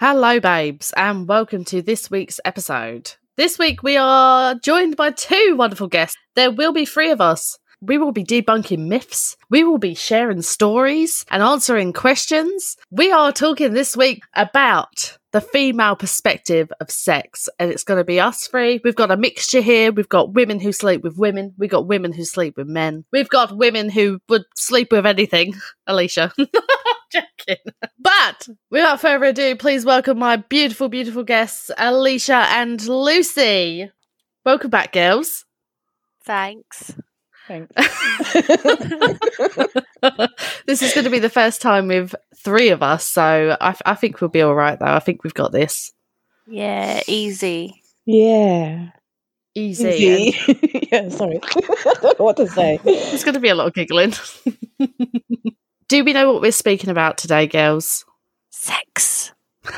Hello, babes, and welcome to this week's episode. This week we are joined by two wonderful guests. There will be three of us. We will be debunking myths. We will be sharing stories and answering questions. We are talking this week about the female perspective of sex, and it's going to be us three. We've got a mixture here. We've got women who sleep with women. We've got women who sleep with men. We've got women who would sleep with anything. Alicia. joking. But without further ado, please welcome my beautiful, beautiful guests, Alicia and Lucy. Welcome back, girls. Thanks. Thanks. this is going to be the first time with three of us, so I, I think we'll be all right, though. I think we've got this. Yeah, easy. Yeah. Easy. Easy. yeah, sorry. I don't know what to say. There's going to be a lot of giggling. Do we know what we're speaking about today, girls? Sex.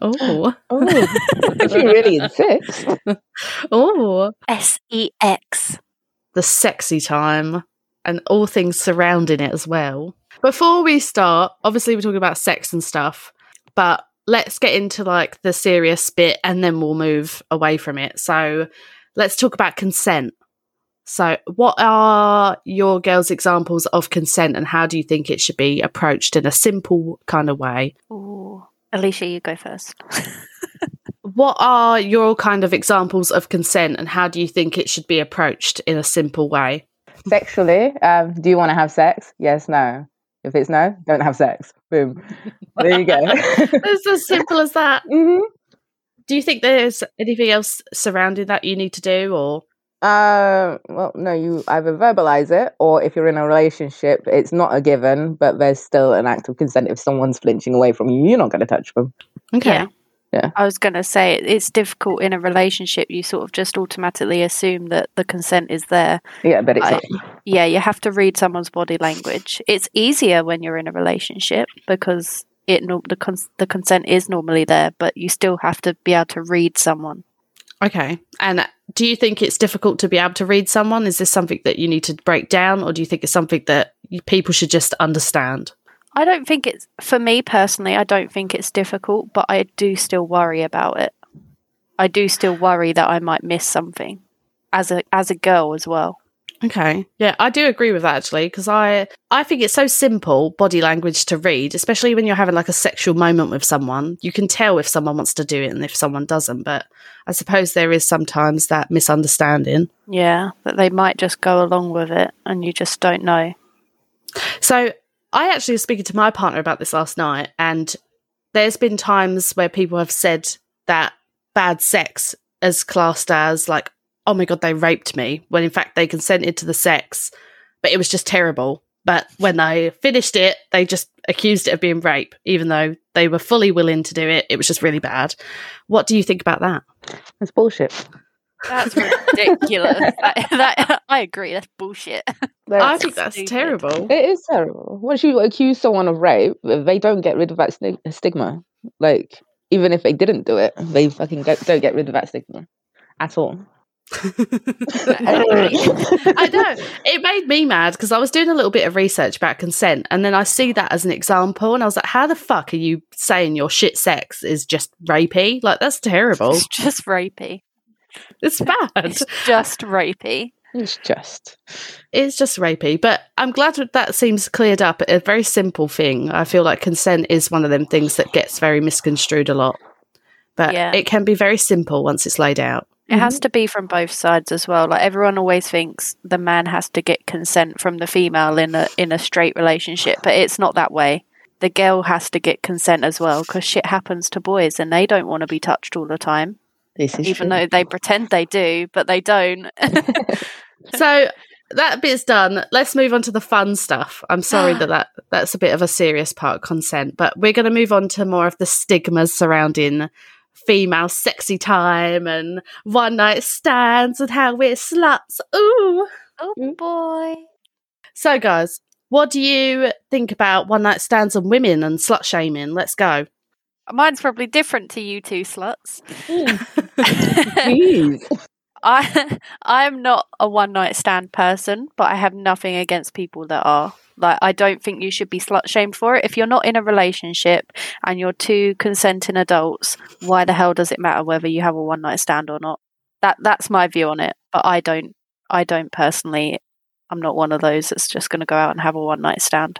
Oh. Oh, if you really insist. Oh. S E X. the sexy time and all things surrounding it as well. Before we start, obviously we're talking about sex and stuff, but let's get into like the serious bit and then we'll move away from it. So let's talk about consent. So, what are your girls' examples of consent and how do you think it should be approached in a simple kind of way? Ooh. Alicia, you go first. What are your kind of examples of consent and how do you think it should be approached in a simple way? Sexually, um, do you want to have sex? Yes, no. If it's no, don't have sex. Boom. There you go. It's as simple as that. hmm Do you think there's anything else surrounding that you need to do, or Uh, well, no, you either verbalize it, or if you're in a relationship, it's not a given, but there's still an act of consent. If someone's flinching away from you, you're not going to touch them. Yeah. Yeah. I was going to say it's difficult in a relationship. You sort of just automatically assume that the consent is there. Yeah, but it's I- not. Yeah, you have to read someone's body language. It's easier when you're in a relationship because it the cons- the consent is normally there, but you still have to be able to read someone. Okay? And do you think it's difficult to be able to read someone? Is this something that you need to break down, or do you think it's something that people should just understand? I don't think it's for me personally. I don't think it's difficult, but I do still worry about it. I do still worry that I might miss something as a as a girl as well. Okay, yeah, I do agree with that actually because I I think it's so simple body language to read, especially when you're having like a sexual moment with someone. You can tell if someone wants to do it and if someone doesn't. But I suppose there is sometimes that misunderstanding. Yeah, that they might just go along with it, and you just don't know. So I actually was speaking to my partner about this last night, and there's been times where people have said that bad sex is classed as like, oh my god, they raped me, when in fact they consented to the sex, but it was just terrible. But when they finished it, they just accused it of being rape, even though they were fully willing to do it. It was just really bad. What do you think about that? It's bullshit. That's ridiculous. that, that, I agree. That's bullshit. I That's- think that's stupid. terrible. It is terrible. Once you accuse someone of rape, they don't get rid of that sti- stigma. Like, even if they didn't do it, they fucking go- don't get rid of that stigma at all. I know. It made me mad because I was doing a little bit of research about consent and then I see that as an example and I was like, how the fuck are you saying your shit sex is just rapey? Like, that's terrible. It's just rapey. It's bad. It's just rapey. It's just. It's just rapey. But I'm glad that that seems cleared up. A very simple thing. I feel like consent is one of them things that gets very misconstrued a lot. But Yeah. it can be very simple once it's laid out. It has mm-hmm. to be from both sides as well. Like everyone always thinks the man has to get consent from the female in a in a straight relationship, but it's not that way. The girl has to get consent as well because shit happens to boys and they don't want to be touched all the time, This is even true. though they pretend they do, but they don't. so that bit's done. Let's move on to the fun stuff. I'm sorry that, that that's a bit of a serious part, consent, but we're going to move on to more of the stigmas surrounding female sexy time and one night stands and how we're sluts. Ooh. oh mm. boy. So, guys, what do you think about one night stands and women and slut shaming? Let's go. Mine's probably different to you two sluts. Jeez. I I'm not a one night stand person, but I have nothing against people that are. Like I don't think you should be slut shamed for it. If you're not in a relationship and you're two consenting adults, why the hell does it matter whether you have a one night stand or not? That that's my view on it. But I don't I don't personally I'm not one of those that's just gonna go out and have a one night stand.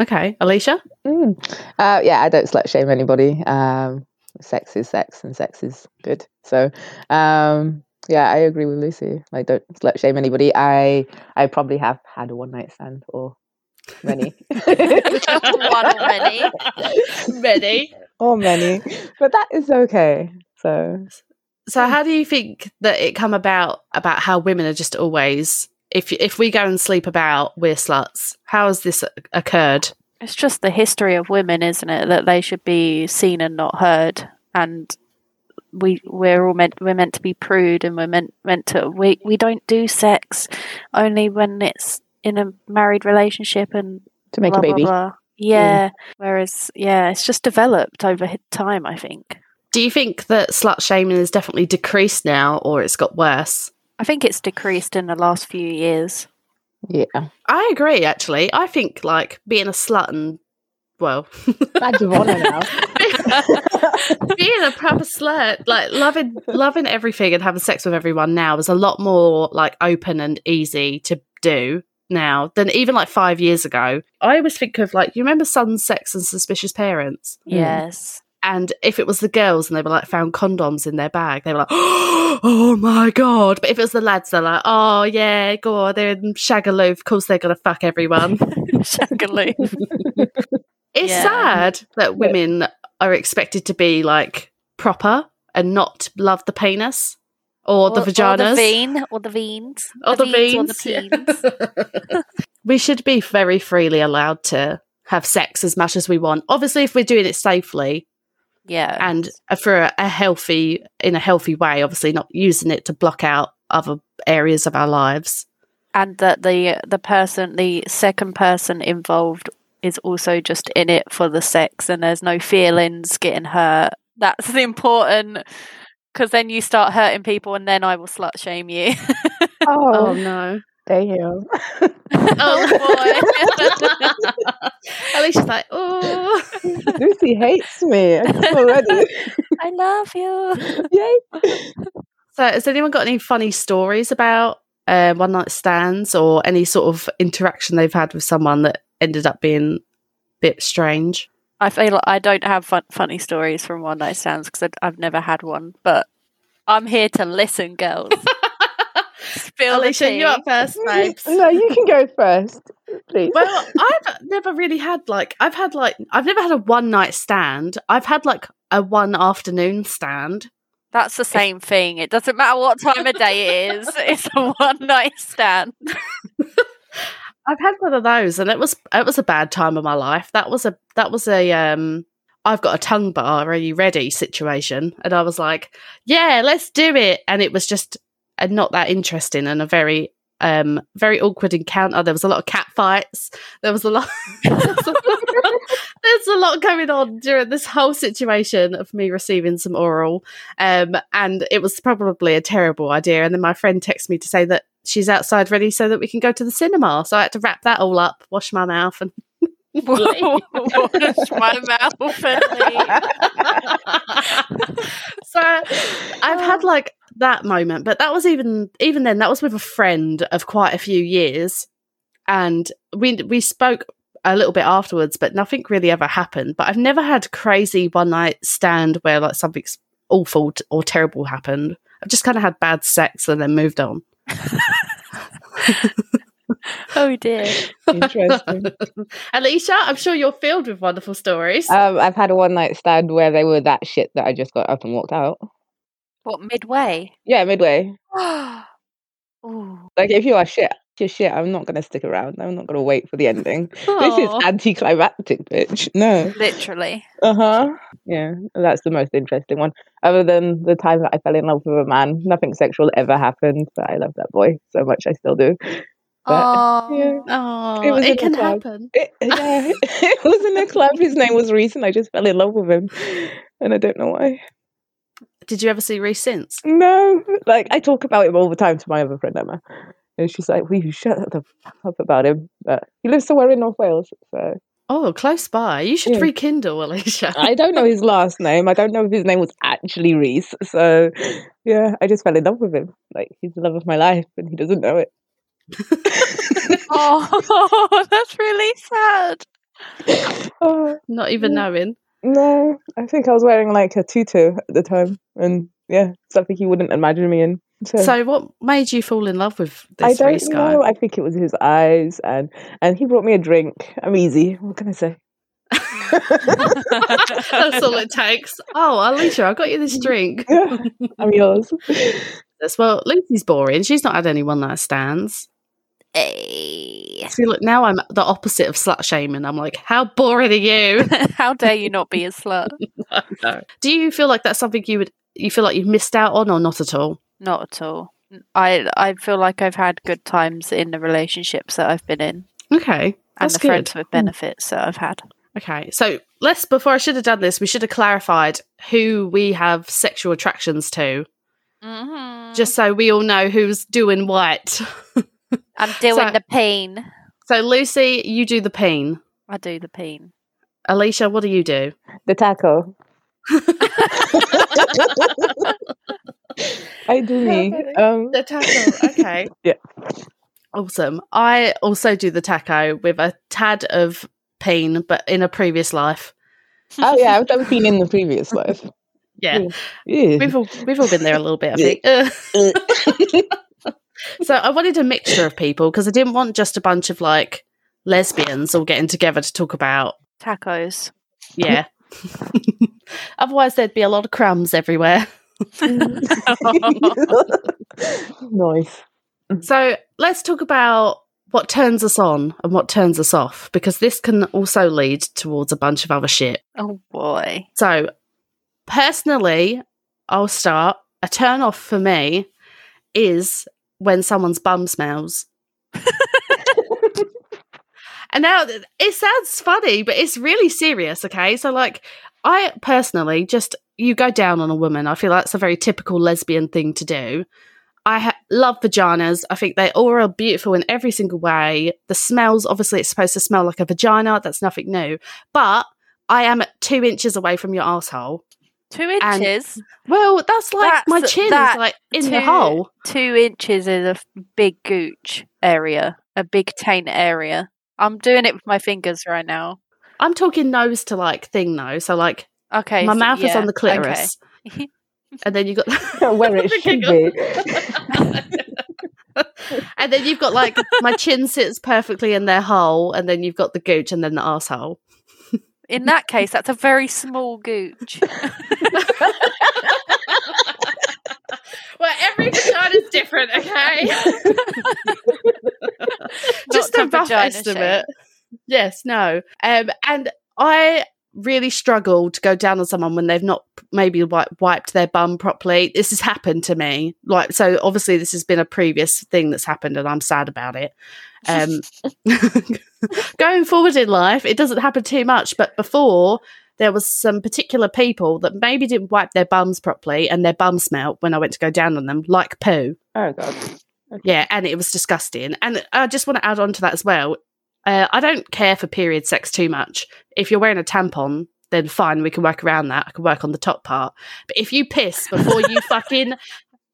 Okay, Alicia. Mm. Uh, yeah, I don't slut shame anybody. Um, sex is sex, and sex is good. So, um, yeah, I agree with Lucy. Like, don't slut shame anybody. I I probably have had a one night stand or many, One or many. Many. or many, but that is okay. So, So, how do you think that it come about about how women are just always if if we go and sleep about, we're sluts? How has this uh, occurred? It's just the history of women, isn't it? That they should be seen and not heard, and we we're all meant we're meant to be prude, and we're meant meant to we we don't do sex only when it's in a married relationship and to make blah, a baby. Blah, blah. Yeah. Whereas, yeah, it's just developed over time. I think. Do you think that slut shaming has definitely decreased now, or it's got worse? I think it's decreased in the last few years. Yeah, I agree. Actually, I think like being a slut and well, badge of honor now. being a proper slut, like loving loving everything and having sex with everyone now is a lot more like open and easy to do now than even like five years ago. I always think of like you remember Sun Sex and Suspicious Parents, Mm. Yes. and if it was the girls and they were like found condoms in their bag, they were like, oh my god. But if it was the lads, they're like, oh yeah, go on, they're in Shagaloo. Of course, they're gonna fuck everyone. Shagaloo. It's Yeah. sad that women are expected to be like proper and not love the penis or, the vaginas or the vein, or the veins, or the veins, or the peens. we should be very freely allowed to have sex as much as we want. Obviously, if we're doing it safely Yeah, and for a, a healthy, in a healthy way, obviously not using it to block out other areas of our lives. and that the the person, the second person involved, is also just in it for the sex, and there's no feelings getting hurt. That's the important because then you start hurting people, and then I will slut shame you. Oh, Oh, no. damn. oh boy! Alicia's like, oh. Lucy hates me I can already. I love you. Yay. So, has anyone got any funny stories about uh, one night stands or any sort of interaction they've had with someone that ended up being a bit strange? I feel like I don't have fun- funny stories from one night stands because I've never had one, but I'm here to listen, girls. Spill Alicia, you up first, babes. No, you can go first, please. Well, I've never really had like I've had like I've never had a one night stand. I've had like a one afternoon stand. That's the same thing. It doesn't matter what time of day it is. It's a one night stand. I've had one of those, and it was it was a bad time of my life. That was a that was a um. I've got a tongue bar. Are you ready? Situation, and I was like, "Yeah, let's do it." And it was just uh, not that interesting and a very um very awkward encounter. There was a lot of cat fights. There was a lot. there's, a, there's a lot going on during this whole situation of me receiving some oral, um, and it was probably a terrible idea. And then my friend texted me to say that she's outside ready so that we can go to the cinema. So I had to wrap that all up, wash my mouth, and Wash my mouth and so I've had like that moment, but that was even even then that was with a friend of quite a few years, and we we spoke a little bit afterwards, but nothing really ever happened. But I've never had crazy one night stand where like something's awful t- or terrible happened. I've just kind of had bad sex and then moved on. Oh dear. Interesting. Alicia, I'm sure you're filled with wonderful stories. um, I've had a one night stand where they were that shit that I just got up and walked out. What midway? Yeah, midway. Ooh. Like if you are shit, you're shit. I'm not gonna stick around. I'm not gonna wait for the ending. This is anticlimactic, bitch. No. Literally. Uh huh. Yeah, that's the most interesting one. Other than the time that I fell in love with a man, nothing sexual ever happened. But I love that boy so much. I still do. But, Oh. yeah. Oh, It it can club. happen. It, yeah, it was in a club. His name was Reese, and I just fell in love with him, and I don't know why. Did you ever see Reese since? No, like I talk about him all the time to my other friend Emma, and she's like, "Will you shut the fuck up about him?" But he lives somewhere in North Wales, so Oh, close by. You should Yeah. rekindle, Alicia. I don't know his last name. I don't know if his name was actually Reese. So yeah, I just fell in love with him. Like he's the love of my life, and he doesn't know it. Oh, that's really sad. Oh, Not even knowing. no, I think I was wearing like a tutu at the time, and yeah, something he wouldn't imagine me in. So, So, what made you fall in love with this? I this don't Reese guy? know. I think it was his eyes, and and he brought me a drink. I'm easy. What can I say? That's all it takes. Oh, Alicia, I got you this drink. Yeah, I'm yours. Yes, Well, Lucy's boring. She's not had any one night stands. Hey. See, look, now I'm the opposite of slut shaming. I'm like, how boring are you? How dare you not be a slut? No. Do you feel like that's something you would you feel like you've missed out on, or not at all? Not at all. I I feel like I've had good times in the relationships that I've been in Okay, and the good. friends with benefits that I've had. Okay, so let's before I should have done this, we should have clarified who we have sexual attractions to, Mm-hmm. just so we all know who's doing what. I'm doing so- the pain. so, Lucy, you do the peen. I do the pain. Alicia, what do you do? The taco. I do me. Um, The taco. Okay. Yeah. Awesome. I also do the taco with a tad of peen, but in a previous life. oh yeah, I've done been in the previous life. Yeah. Yeah. We've all we've all been there a little bit, I think. So I wanted a mixture of people because I didn't want just a bunch of like lesbians all getting together to talk about Tacos. yeah. Otherwise there'd be a lot of crumbs everywhere. nice. So let's talk about what turns us on and what turns us off, because this can also lead towards a bunch of other shit. Oh boy. So, personally, I'll start. A turn off for me is when someone's bum smells. and now it sounds funny, but it's really serious, okay? So, like, I personally just, you go down on a woman. I feel that's a very typical lesbian thing to do. I ha- love vaginas. I think they all are beautiful in every single way. The smells, obviously, it's supposed to smell like a vagina. That's nothing new. But I am two inches away from your asshole. Two And- inches. Well, that's like my chin that is like in the hole. Two inches is a big gooch area, a big taint area. I'm doing it with my fingers right now. I'm talking nose to like thing though. So like Okay. my so- mouth is on the clitoris, okay. and then you got Where it should be. and then you've got like my chin sits perfectly in their hole, and then you've got the gooch, and then the asshole. In that case, that's a very small gooch. Well, every vagina is different, okay? Just a rough vagina estimate. Yes, no. Um, and I really struggle to go down on someone when they've not maybe wi- wiped their bum properly. This has happened to me. Like, so obviously this has been a previous thing that's happened, and I'm sad about it. Um, going forward in life, it doesn't happen too much, but before there was some particular people that maybe didn't wipe their bums properly, and their bum smelt when I went to go down on them, like poo. Oh god. Yeah, and it was disgusting. And I just want to add on to that as well. Uh, I don't care for period sex too much. If you're wearing a tampon, then fine, we can work around that. I can work on the top part. But if you piss before you fucking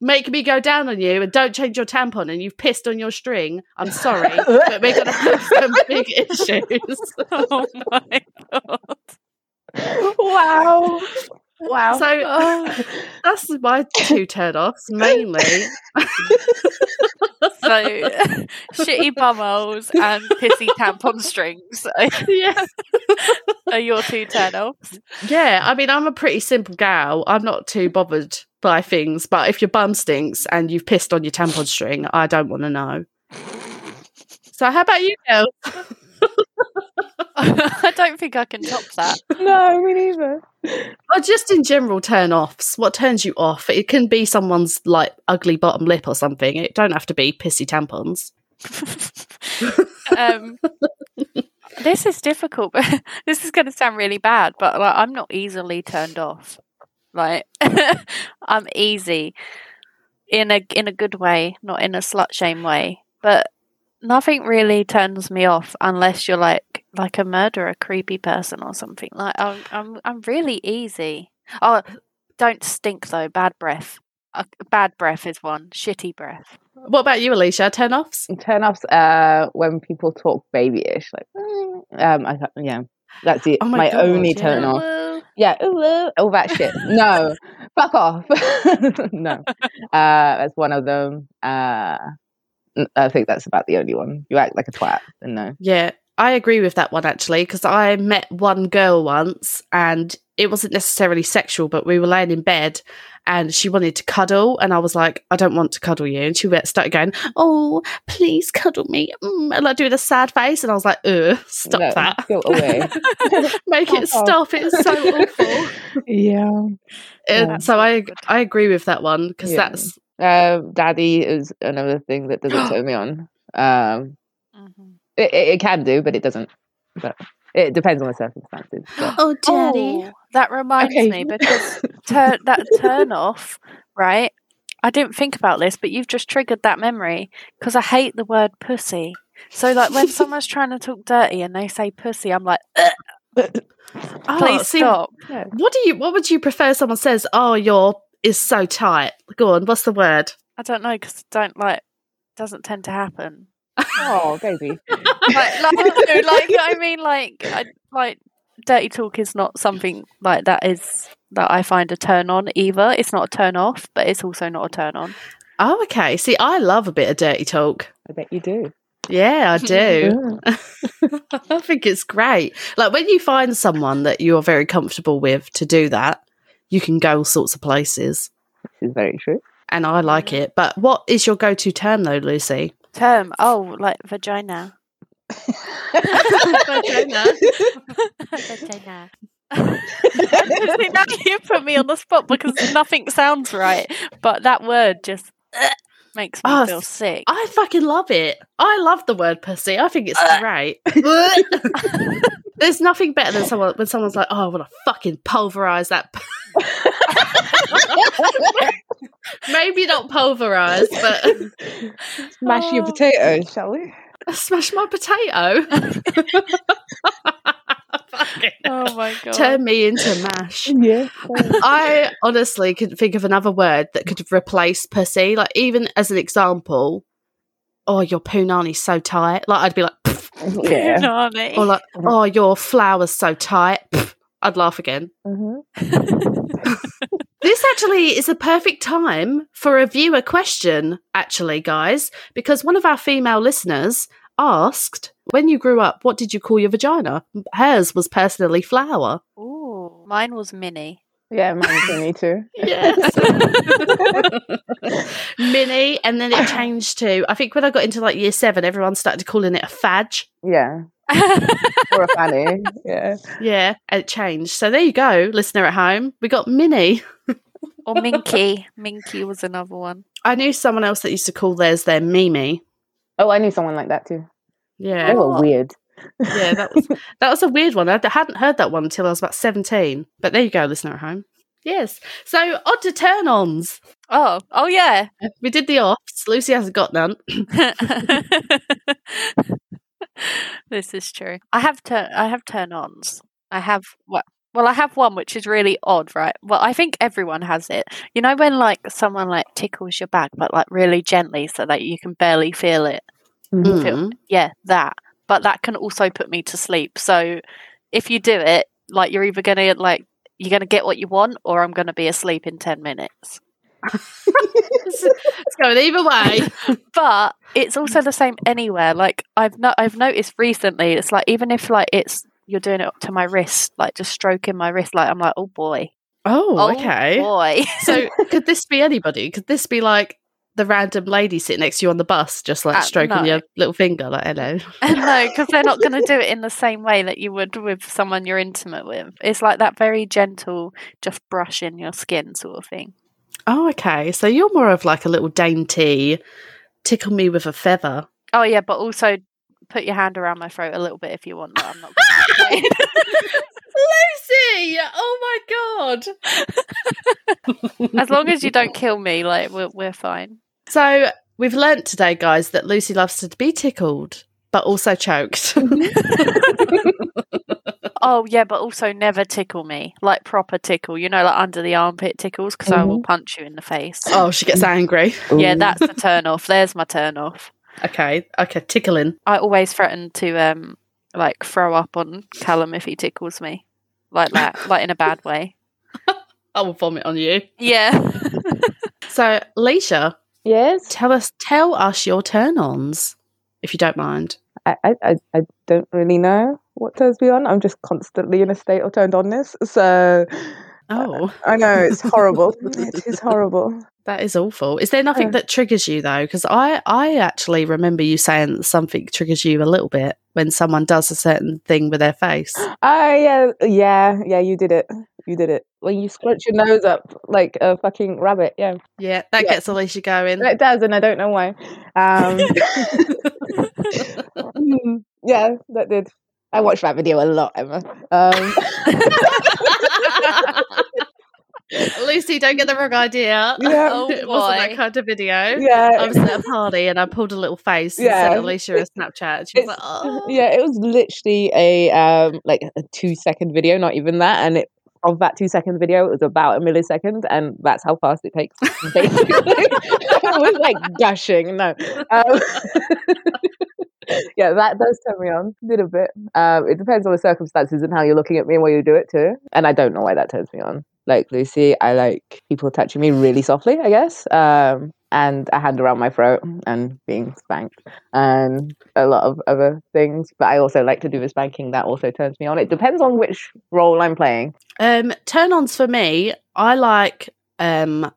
make me go down on you and don't change your tampon and you've pissed on your string, I'm sorry, but we're going to have some big issues. oh my god. Wow. Wow. So Oh, that's my two turn offs mainly. so shitty bumholes and pissy tampon strings yeah. are your two turn offs. Yeah, I mean, I'm a pretty simple gal. I'm not too bothered by things, but if your bum stinks and you've pissed on your tampon string, I don't want to know. So, how about you, girl? I don't think I can top that. no, me neither. Or just in general turn offs. What turns you off? It can be someone's like ugly bottom lip or something. It don't have to be pissy tampons. um, this is difficult, but this is going to sound really bad. But like, I'm not easily turned off. Like I'm easy in a in a good way, not in a slut shame way. But nothing really turns me off unless you're like like a murderer, creepy person or something. Like I'm I'm I'm really easy. Oh, don't stink though. Bad breath. Uh, bad breath is one. Shitty breath. What about you, Alicia? Turn offs? Turn offs uh, when people talk babyish, like "Mm," um, I, can't- yeah, that's it. Oh my my God, only yeah. turn off. Yeah, ooh, ooh, all that shit. No, fuck off. no, uh, that's one of them. Uh, n- I think that's about the only one. You act like a twat, and no. Yeah, I agree with that one actually because I met one girl once and it wasn't necessarily sexual, but we were laying in bed and she wanted to cuddle, and I was like, I don't want to cuddle you, and she went, started going, Oh, please cuddle me, mm, and like doing a sad face, and I was like, Ugh, stop No, that, Go away. make it stop, it's so awful. yeah. And That's so I. I agree with that one because Yeah. that's Uh, daddy is another thing that doesn't turn me on. Um, Mhm. it, it, it can do, but it doesn't. But it depends on the circumstances. But oh Oh, that reminds Okay. me because tur- that turn off, right? I didn't think about this, but you've just triggered that memory because I hate the word pussy. So, like, when someone's trying to talk dirty and they say pussy, I'm like, "Ugh, oh, please see, stop. yeah. What do you? What would you prefer? Someone says, "Oh, your is so tight." Go on. What's the word? I don't know because don't like doesn't tend to happen. Oh, baby. Like, like, no, like I mean, like, I, like dirty talk is not something like that is that I find a turn on either. It's not a turn off, but it's also not a turn on. Oh, okay. See, I love a bit of dirty talk. I bet you do. Yeah, I do. I think it's great. Like when you find someone that you're very comfortable with to do that, you can go all sorts of places. This is very true. And I like it. But what is your go to term though, Lucy? Term, oh, like vagina. Vagina. vagina. See, now you put me on the spot because nothing sounds right, but that word just makes me Oh, feel sick. I fucking love it. I love the word pussy. I think it's great. There's nothing better than someone when someone's like, "Oh, I want to fucking pulverize that." Maybe not pulverize, but Smash your Oh. potatoes, shall we? smash my potato. Oh my god! Turn me into mash. Yeah. I honestly couldn't think of another word that could replace pussy. Like even as an example, oh your punani's so tight. Like I'd be like, "Pff," yeah. Nani. or like, oh your flower's so tight. Pff, I'd laugh again. Mhm. This actually is a perfect time for a viewer question, actually, guys, because one of our female listeners asked, when you grew up, what did you call your vagina? Hers was personally flower. Ooh, mine was mini. Yeah, mine's for me too. Yes. Mini, and then it changed to, I think when I got into like year seven, everyone started calling it a fadge. Yeah. Or a fanny. Yeah. Yeah, and it changed. So there you go, listener at home. We got Mini. or Minky. Minky was another one. I knew someone else that used to call theirs their Mimi. Oh, I knew someone like that too. Yeah. They were weird. Yeah, that was that was a weird one. I hadn't heard that one until I was about seventeen. But there you go, listener at home. Yes. So odd to turn-ons. Oh, oh yeah. We did the offs. Lucy hasn't got none. this is true. I have turn. I have turn-ons. I have what? Well, I have one which is really odd, right? Well, I think everyone has it. You know when like someone like tickles your back, but like really gently, so that you can barely feel it. Mm. Yeah, that. But that can also put me to sleep. So if you do it, like you're either gonna like you're gonna get what you want, or I'm gonna be asleep in ten minutes. It's, it's going either way. but it's also the same anywhere. Like I've no- I've noticed recently, it's like even if like it's you're doing it up to my wrist, like just stroking my wrist, like I'm like, oh boy, Oh, oh okay. boy. So could this be anybody? Could this be like the random lady sitting next to you on the bus, just like Uh, stroking no. your little finger, like hello? no, because they're not going to do it in the same way that you would with someone you're intimate with. It's like that very gentle, just brushing your skin sort of thing. Oh, okay. So you're more of like a little dainty, tickle me with a feather. Oh yeah, but also put your hand around my throat a little bit if you want. But I'm not. Lucy! Oh my god! as long as you don't kill me, like we're we're fine. So we've learnt today, guys, that Lucy loves to be tickled, but also choked. Oh yeah, but also never tickle me, like proper tickle. You know, like under the armpit tickles, because I will punch you in the face. oh, she gets angry. Yeah, that's the turn off. There's my turn off. Okay, okay, tickling. I always threaten to um like throw up on Callum if he tickles me, like that, like in a bad way. I will vomit on you. Yeah. So, Leisha, Yes. tell us, tell us your turn-ons, if you don't mind. I, I, I- I don't really know what turns me on. I'm just constantly in a state of turned onness. So Oh, I know it's horrible. it is horrible. that is awful. Is there nothing Oh. that triggers you though? Because I, I actually remember you saying that something triggers you a little bit when someone does a certain thing with their face. Oh yeah, yeah, yeah. You did it. You did it. When you scrunch your nose up like a fucking rabbit. Yeah, Yeah, that Yeah. gets Alicia going. it does, and I don't know why. Um, mm, yeah, that did. I watched that video a lot, Emma. Um, Lucy, don't get the wrong idea. Yeah. Oh, it wasn't why? that kind of video. Yeah. I was at a party and I pulled a little face and Yeah. sent Alicia a Snapchat. And she was It's- like, oh. yeah. It was literally a um like a two second video, not even that, and it. Of that two second video, it was about a millisecond, and that's how fast it takes. Basically, it was like gushing. No, um, yeah, that does turn me on a little bit. Um, it depends on the circumstances and how you're looking at me and where you do it too. And I don't know why that turns me on. Like Lucy, I like people touching me really softly, I guess. Um, and a hand around my throat and being spanked and a lot of other things. But I also like to do the spanking. That also turns me on. It depends on which role I'm playing. Um, turn ons for me, I like um,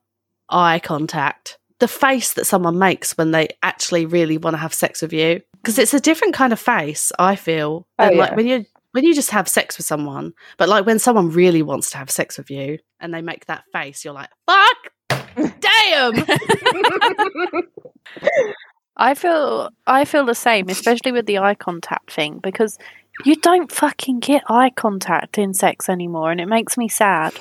eye contact. The face that someone makes when they actually really want to have sex with you. Because it's a different kind of face, I feel. Oh, than like when you when you just have sex with someone. But like when someone really wants to have sex with you and they make that face, you're like, fuck damn. I feel I feel the same, especially with the eye contact thing, because you don't fucking get eye contact in sex anymore, and it makes me sad.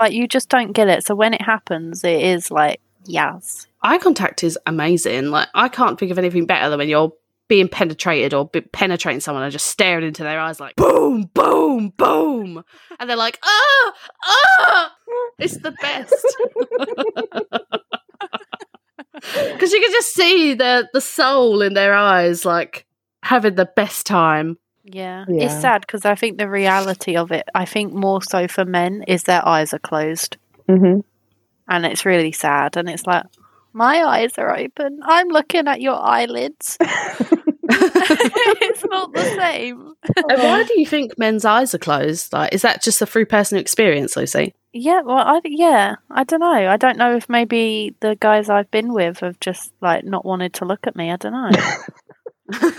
Like you just don't get it. So when it happens, it is like yes. eye contact is amazing. Like I can't think of anything better than when you're being penetrated or be- penetrating someone and just staring into their eyes like boom, boom, boom, and they're like ah, ah. It's the best because you can just see the the soul in their eyes, like having the best time. Yeah. Yeah. It's sad because I think the reality of it, I think more so for men, is their eyes are closed. hmm And it's really sad. And it's like, my eyes are open. I'm looking at your eyelids. it's not the same. And why do you think men's eyes are closed? Like, is that just a through personal experience, Lucy? Yeah, well, I yeah, I don't know. I don't know if maybe the guys I've been with have just like not wanted to look at me. I don't know.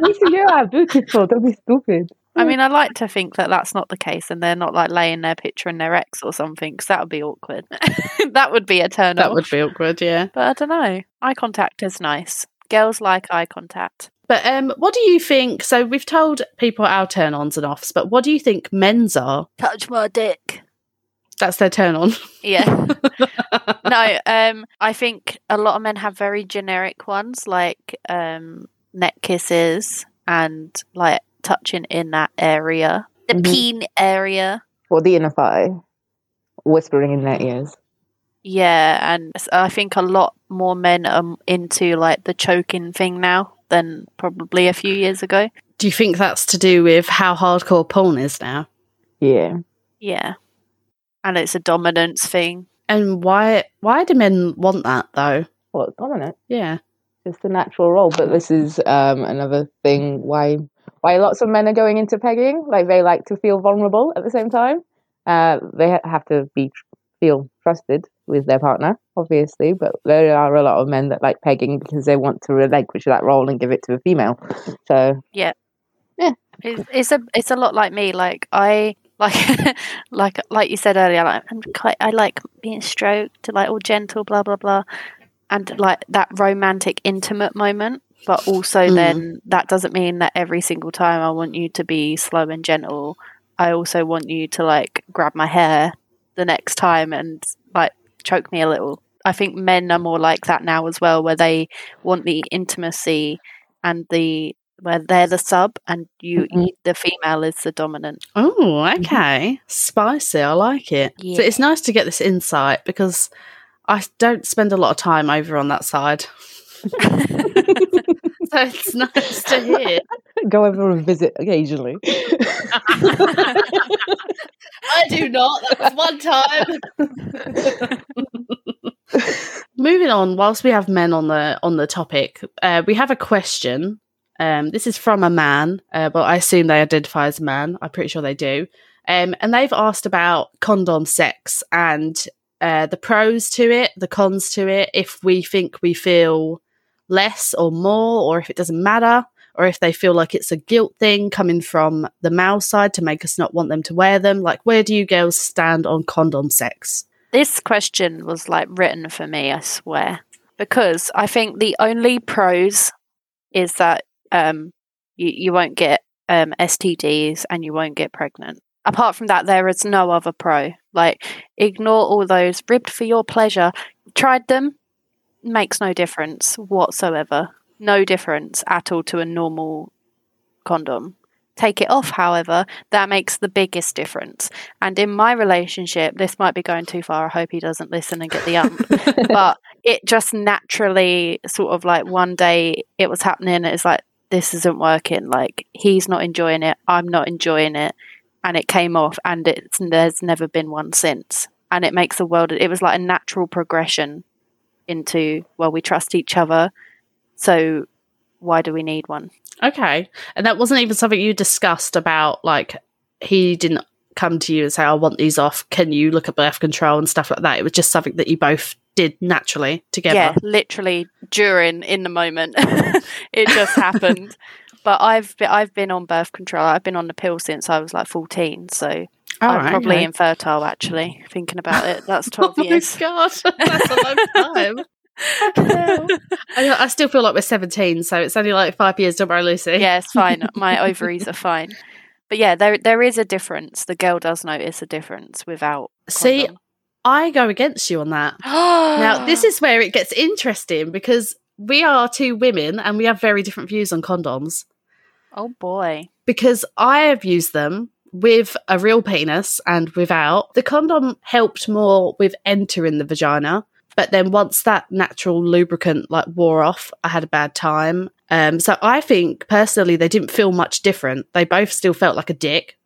Lucy, you are beautiful. Don't be stupid. I mean, I like to think that that's not the case, and they're not like laying their picture in their ex or something, because that would be awkward. that would be a turn That off. would be awkward, yeah. But I don't know. Eye contact is nice. Girls like eye contact. But um, what do you think? So we've told people our turn ons and offs, but what do you think men's are? Touch my dick. That's their turn on. Yeah. no, um, I think a lot of men have very generic ones like um, neck kisses and like touching in that area, the Mhm. peen area. Or the inner thigh, whispering in their ears. Yeah, and I think a lot more men are into like the choking thing now than probably a few years ago. Do you think that's to do with how hardcore porn is now? Yeah. Yeah. And it's a dominance thing. And why why do men want that though? Well, dominant. Yeah. It's the natural role, but this is um, another thing why why lots of men are going into pegging. Like they like to feel vulnerable at the same time. Uh, they have to be feel trusted with their partner, obviously. But there are a lot of men that like pegging because they want to relinquish that role and give it to a female. So yeah, yeah, It's, it's a it's a lot like me. Like I like like like you said earlier. Like I'm quite I like being stroked, like all gentle, blah blah blah, and like that romantic, intimate moment. but also Mm. then that doesn't mean that every single time I want you to be slow and gentle. I also want you to like grab my hair the next time and like choke me a little. I think men are more like that now as well, where they want the intimacy and the where they're the sub and you, Mhm. the female is the dominant. Oh, okay. Spicy. I like it. So it's nice to get this insight because I don't spend a lot of time over on that side. so it's nice to hear. Go over and visit occasionally. I do not. That was one time. Moving on, whilst we have men on the on the topic, uh, we have a question. Um, this is from a man, uh, but I assume they identify as a man. I'm pretty sure they do. Um, and they've asked about condom sex and uh, the pros to it, the cons to it, if we think we feel less or more, or if it doesn't matter, or if they feel like it's a guilt thing coming from the male side to make us not want them to wear them. Like, where do you girls stand on condom sex? This question was like written for me, I swear. Because I think the only pros is that um you, you won't get um STDs and you won't get pregnant. Apart from that there is no other pro. Like ignore all those ribbed for your pleasure. Tried them, makes no difference whatsoever. No difference at all to a normal condom. Take it off, however, that makes the biggest difference. And in my relationship, this might be going too far. I hope he doesn't listen and get the ump. but it just naturally, sort of like one day it was happening. It's like, this isn't working. Like, he's not enjoying it. I'm not enjoying it. And it came off, and it's, there's never been one since. And it makes a world, it was like a natural progression into, well, we trust each other. So why do we need one? Okay. And that wasn't even something you discussed about, like, he didn't come to you and say, I want these off. Can you look at birth control and stuff like that? It was just something that you both did naturally together. Yeah, literally during in the moment, it just happened. But I've I've been on birth control. I've been on the pill since I was like fourteen, so All I'm right, probably okay. infertile. Actually, thinking about it, that's twelve Oh years. my god, that's a long time. I, I still feel like we're 17, so it's only like five years, don't worry, Lucy. yeah, it's fine. My ovaries are fine. But yeah, there there is a difference. The girl does notice a difference without. See, condom. I go against you on that. Now, this is where it gets interesting because we are two women and we have very different views on condoms. oh boy. Because I have used them with a real penis and without. The condom helped more with entering the vagina, but then once that natural lubricant like wore off, I had a bad time. Um, so I think personally they didn't feel much different. They both still felt like a dick.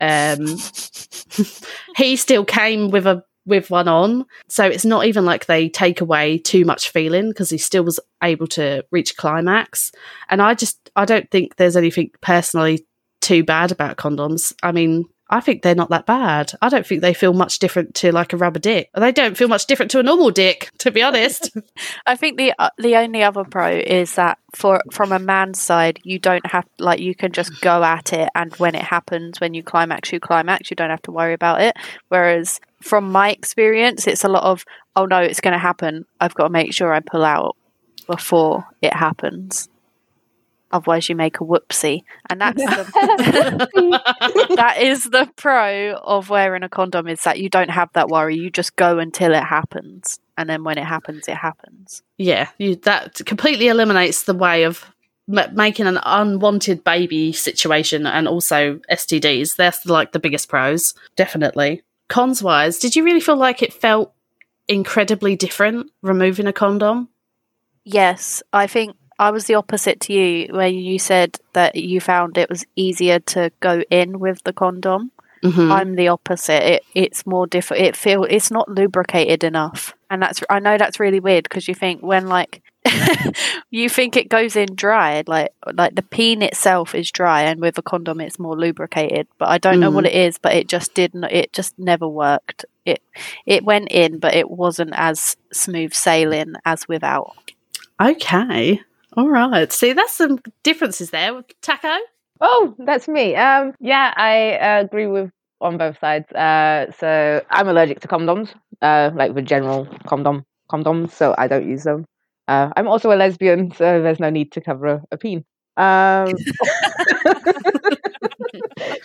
Um, he still came with a with one on, so it's not even like they take away too much feeling because he still was able to reach climax. And I just I don't think there's anything personally too bad about condoms. I mean, I think they're not that bad. I don't think they feel much different to like a rubber dick. They don't feel much different to a normal dick, to be honest. I think the uh, the only other pro is that for from a man's side, you don't have like you can just go at it, and when it happens, when you climax, you climax. You don't have to worry about it. Whereas from my experience, it's a lot of oh no, it's going to happen. I've got to make sure I pull out before it happens. Otherwise, you make a whoopsie, and that's the, that is the pro of wearing a condom is that you don't have that worry. You just go until it happens, and then when it happens, it happens. yeah, you, that completely eliminates the way of m- making an unwanted baby situation and also STDs. That's like the biggest pros, definitely. Cons wise, did you really feel like it felt incredibly different removing a condom? Yes, I think I was the opposite to you, where you said that you found it was easier to go in with the condom. Mm-hmm. I'm the opposite. It it's more difficult. It feel it's not lubricated enough, and that's I know that's really weird because you think when like you think it goes in dry, like like the peen itself is dry, and with a condom it's more lubricated. But I don't know what it is, but it just didn't. It just never worked. It it went in, but it wasn't as smooth sailing as without. Okay. All right. See, that's some differences there. Taco? Oh, that's me. Um, yeah, I uh, agree with on both sides. Uh, so I'm allergic to condoms, uh, like the general condom condoms, so I don't use them. Uh, I'm also a lesbian, so there's no need to cover a, a peen. Um,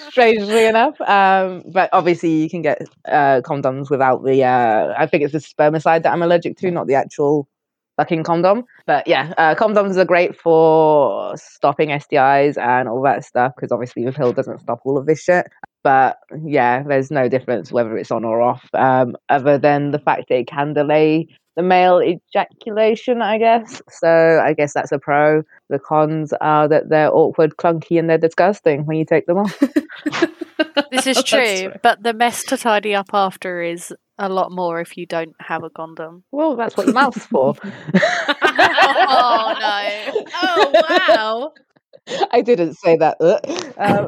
strangely enough, um, but obviously you can get uh, condoms without the. Uh, I think it's the spermicide that I'm allergic to, not the actual fucking condom. But yeah, uh, condoms are great for stopping STIs and all that stuff because obviously the pill doesn't stop all of this shit. But yeah, there's no difference whether it's on or off, um, other than the fact that it can delay the male ejaculation, I guess. So I guess that's a pro. The cons are that they're awkward, clunky, and they're disgusting when you take them off. This is true, true. but the mess to tidy up after is a lot more if you don't have a condom. well, that's what your mouth's for. oh no. oh wow! I didn't say that. Um,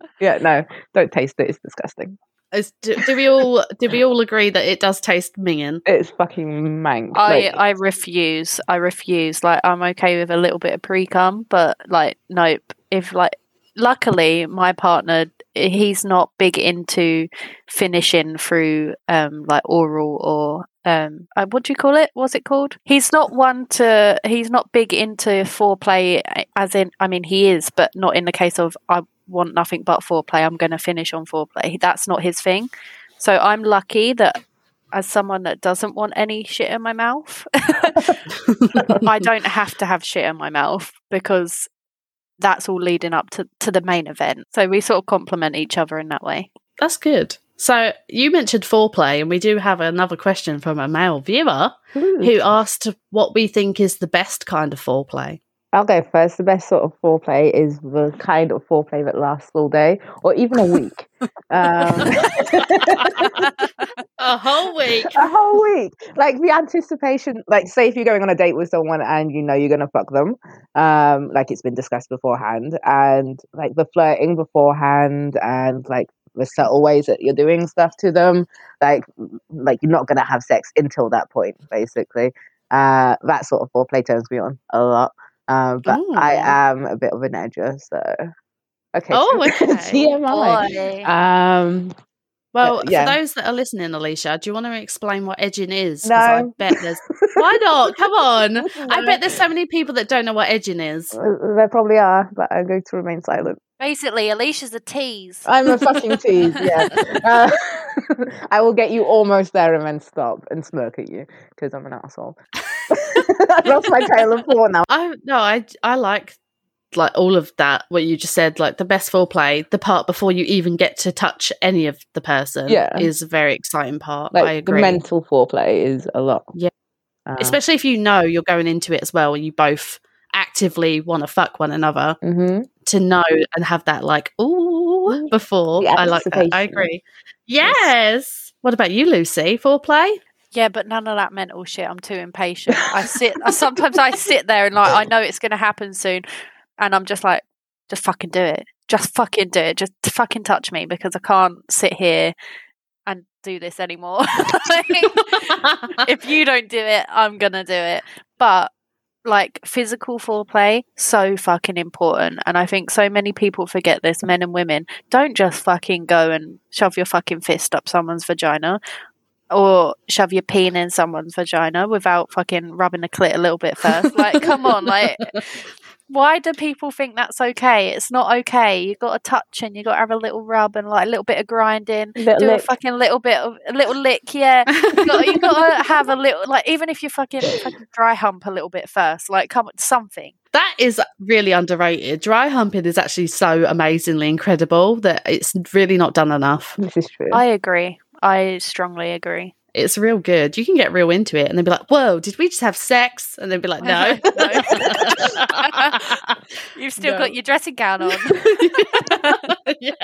yeah, no, don't taste it. It's disgusting. Is, do, do we all do we all agree that it does taste minging? It's fucking mank. I like- I refuse. I refuse. Like I'm okay with a little bit of pre cum, but like nope. If like luckily my partner he's not big into finishing through um like oral or um uh, what do you call it? What's it called? He's not one to he's not big into foreplay as in i mean he is but not in the case of i want nothing but foreplay i'm going to finish on foreplay. That's not his thing. So i'm lucky that as someone that doesn't want any shit in my mouth i don't have to have shit in my mouth because that's all leading up to, to the main event. So we sort of complement each other in that way. That's good. So you mentioned foreplay, and we do have another question from a male viewer Ooh. who asked what we think is the best kind of foreplay. I'll go first. The best sort of foreplay is the kind of foreplay that lasts all day or even a week. Um, A whole week. a whole week. Like the anticipation, like say if you're going on a date with someone and you know you're gonna fuck them, um, like it's been discussed beforehand, and like the flirting beforehand and like the subtle ways that you're doing stuff to them, like like you're not gonna have sex until that point, basically. Uh, that sort of foreplay turns me on a lot. Um, but Ooh. I am a bit of an edger, so okay. Oh, okay. TMI. Boy. Um, Well, yeah. for those that are listening, Alicia, do you want to explain what edging is? No. I bet there's. Why not? Come on. I bet there's so many people that don't know what edging is. There probably are, but I'm going to remain silent. Basically, Alicia's a tease. I'm a fucking tease, yeah. Uh, I will get you almost there and then stop and smirk at you because I'm an asshole. I lost my trail of thought now. I no, I I like like all of that. What you just said, like the best foreplay, the part before you even get to touch any of the person, Yeah. is a very exciting part. Like I the agree, mental foreplay is a lot. Yeah. Uh, especially if you know you're going into it as well, and you both actively want to fuck one another. mhm. To know and have that like oh before, I like that. I agree. Yes. What about you, Lucy? Foreplay? Yeah, but none of that mental shit. I'm too impatient. I sit. Sometimes I sit there and like I know it's going to happen soon, and I'm just like, just fucking do it. Just fucking do it. Just fucking touch me because I can't sit here and do this anymore. Like, if you don't do it, I'm gonna do it. But like physical foreplay, so fucking important. And I think so many people forget this, men and women. Don't just fucking go and shove your fucking fist up someone's vagina or shove your peen in someone's vagina without fucking rubbing the clit a little bit first. Like, come on, like why do people think that's okay? It's not okay. You got to touch and you got to have a little rub and like a little bit of grinding. Little do a fucking little bit of a little lick, yeah. You got, you got to have a little like even if you fucking fucking dry hump a little bit first, like come on, something. That is really underrated. Dry humping is actually so amazingly incredible that it's really not done enough. This is true. I agree. I strongly agree. It's real good. You can get real into it and then be like, whoa, did we just have sex? And then be like, no. You've still No. got your dressing gown on. yeah.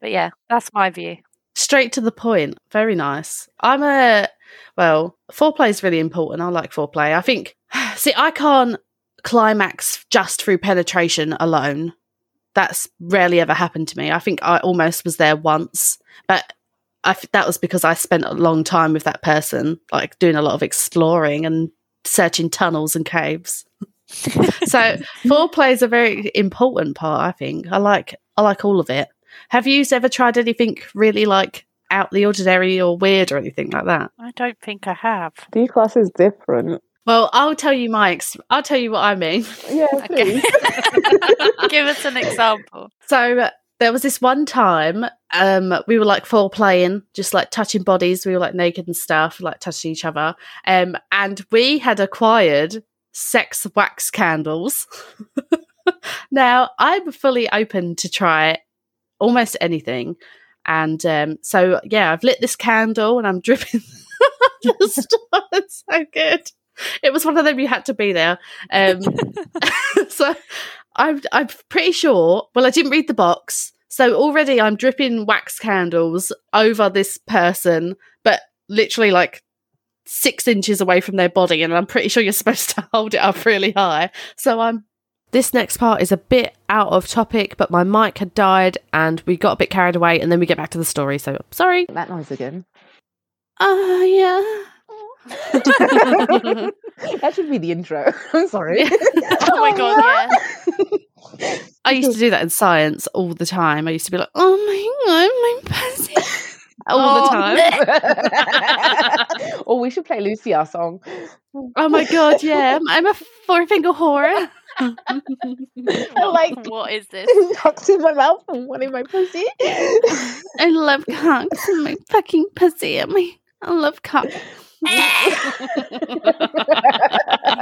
But yeah, that's my view. Straight to the point. Very nice. I'm a, well, foreplay is really important. I like foreplay. I think, see, I can't climax just through penetration alone. That's rarely ever happened to me. I think I almost was there once, but I f- that was because I spent a long time with that person, like doing a lot of exploring and searching tunnels and caves. so foreplay is a very important part. I think I like I like all of it. Have you ever tried anything really like out the ordinary or weird or anything like that? I don't think I have. D class is different. Well, I'll tell you my. Ex- I'll tell you what I mean. Yeah, Okay. please. Give us an example. So uh, there was this one time um we were like playing, just like touching bodies. We were like naked and stuff, like touching each other. Um, and we had acquired sex wax candles. now I'm fully open to try almost anything. And um, so yeah, I've lit this candle and I'm dripping. It's so good. It was one of them you had to be there. Um, so I'm I'm pretty sure. Well, I didn't read the box, so already I'm dripping wax candles over this person, but literally like six inches away from their body, and I'm pretty sure you're supposed to hold it up really high. So I'm. This next part is a bit out of topic, but my mic had died and we got a bit carried away and then we get back to the story. So sorry. that noise again. Oh yeah. that should be the intro. I'm sorry. Oh my god, yeah. I used to do that in science all the time. I used to be like, "Oh my god, my pussy," all the Oh. time. or we should play Lucy our song. Oh my god, yeah, I'm- a four finger whore. Like What is this? cocks in my mouth and one in my pussy. I love cocks and my fucking pussy and my I love cock. You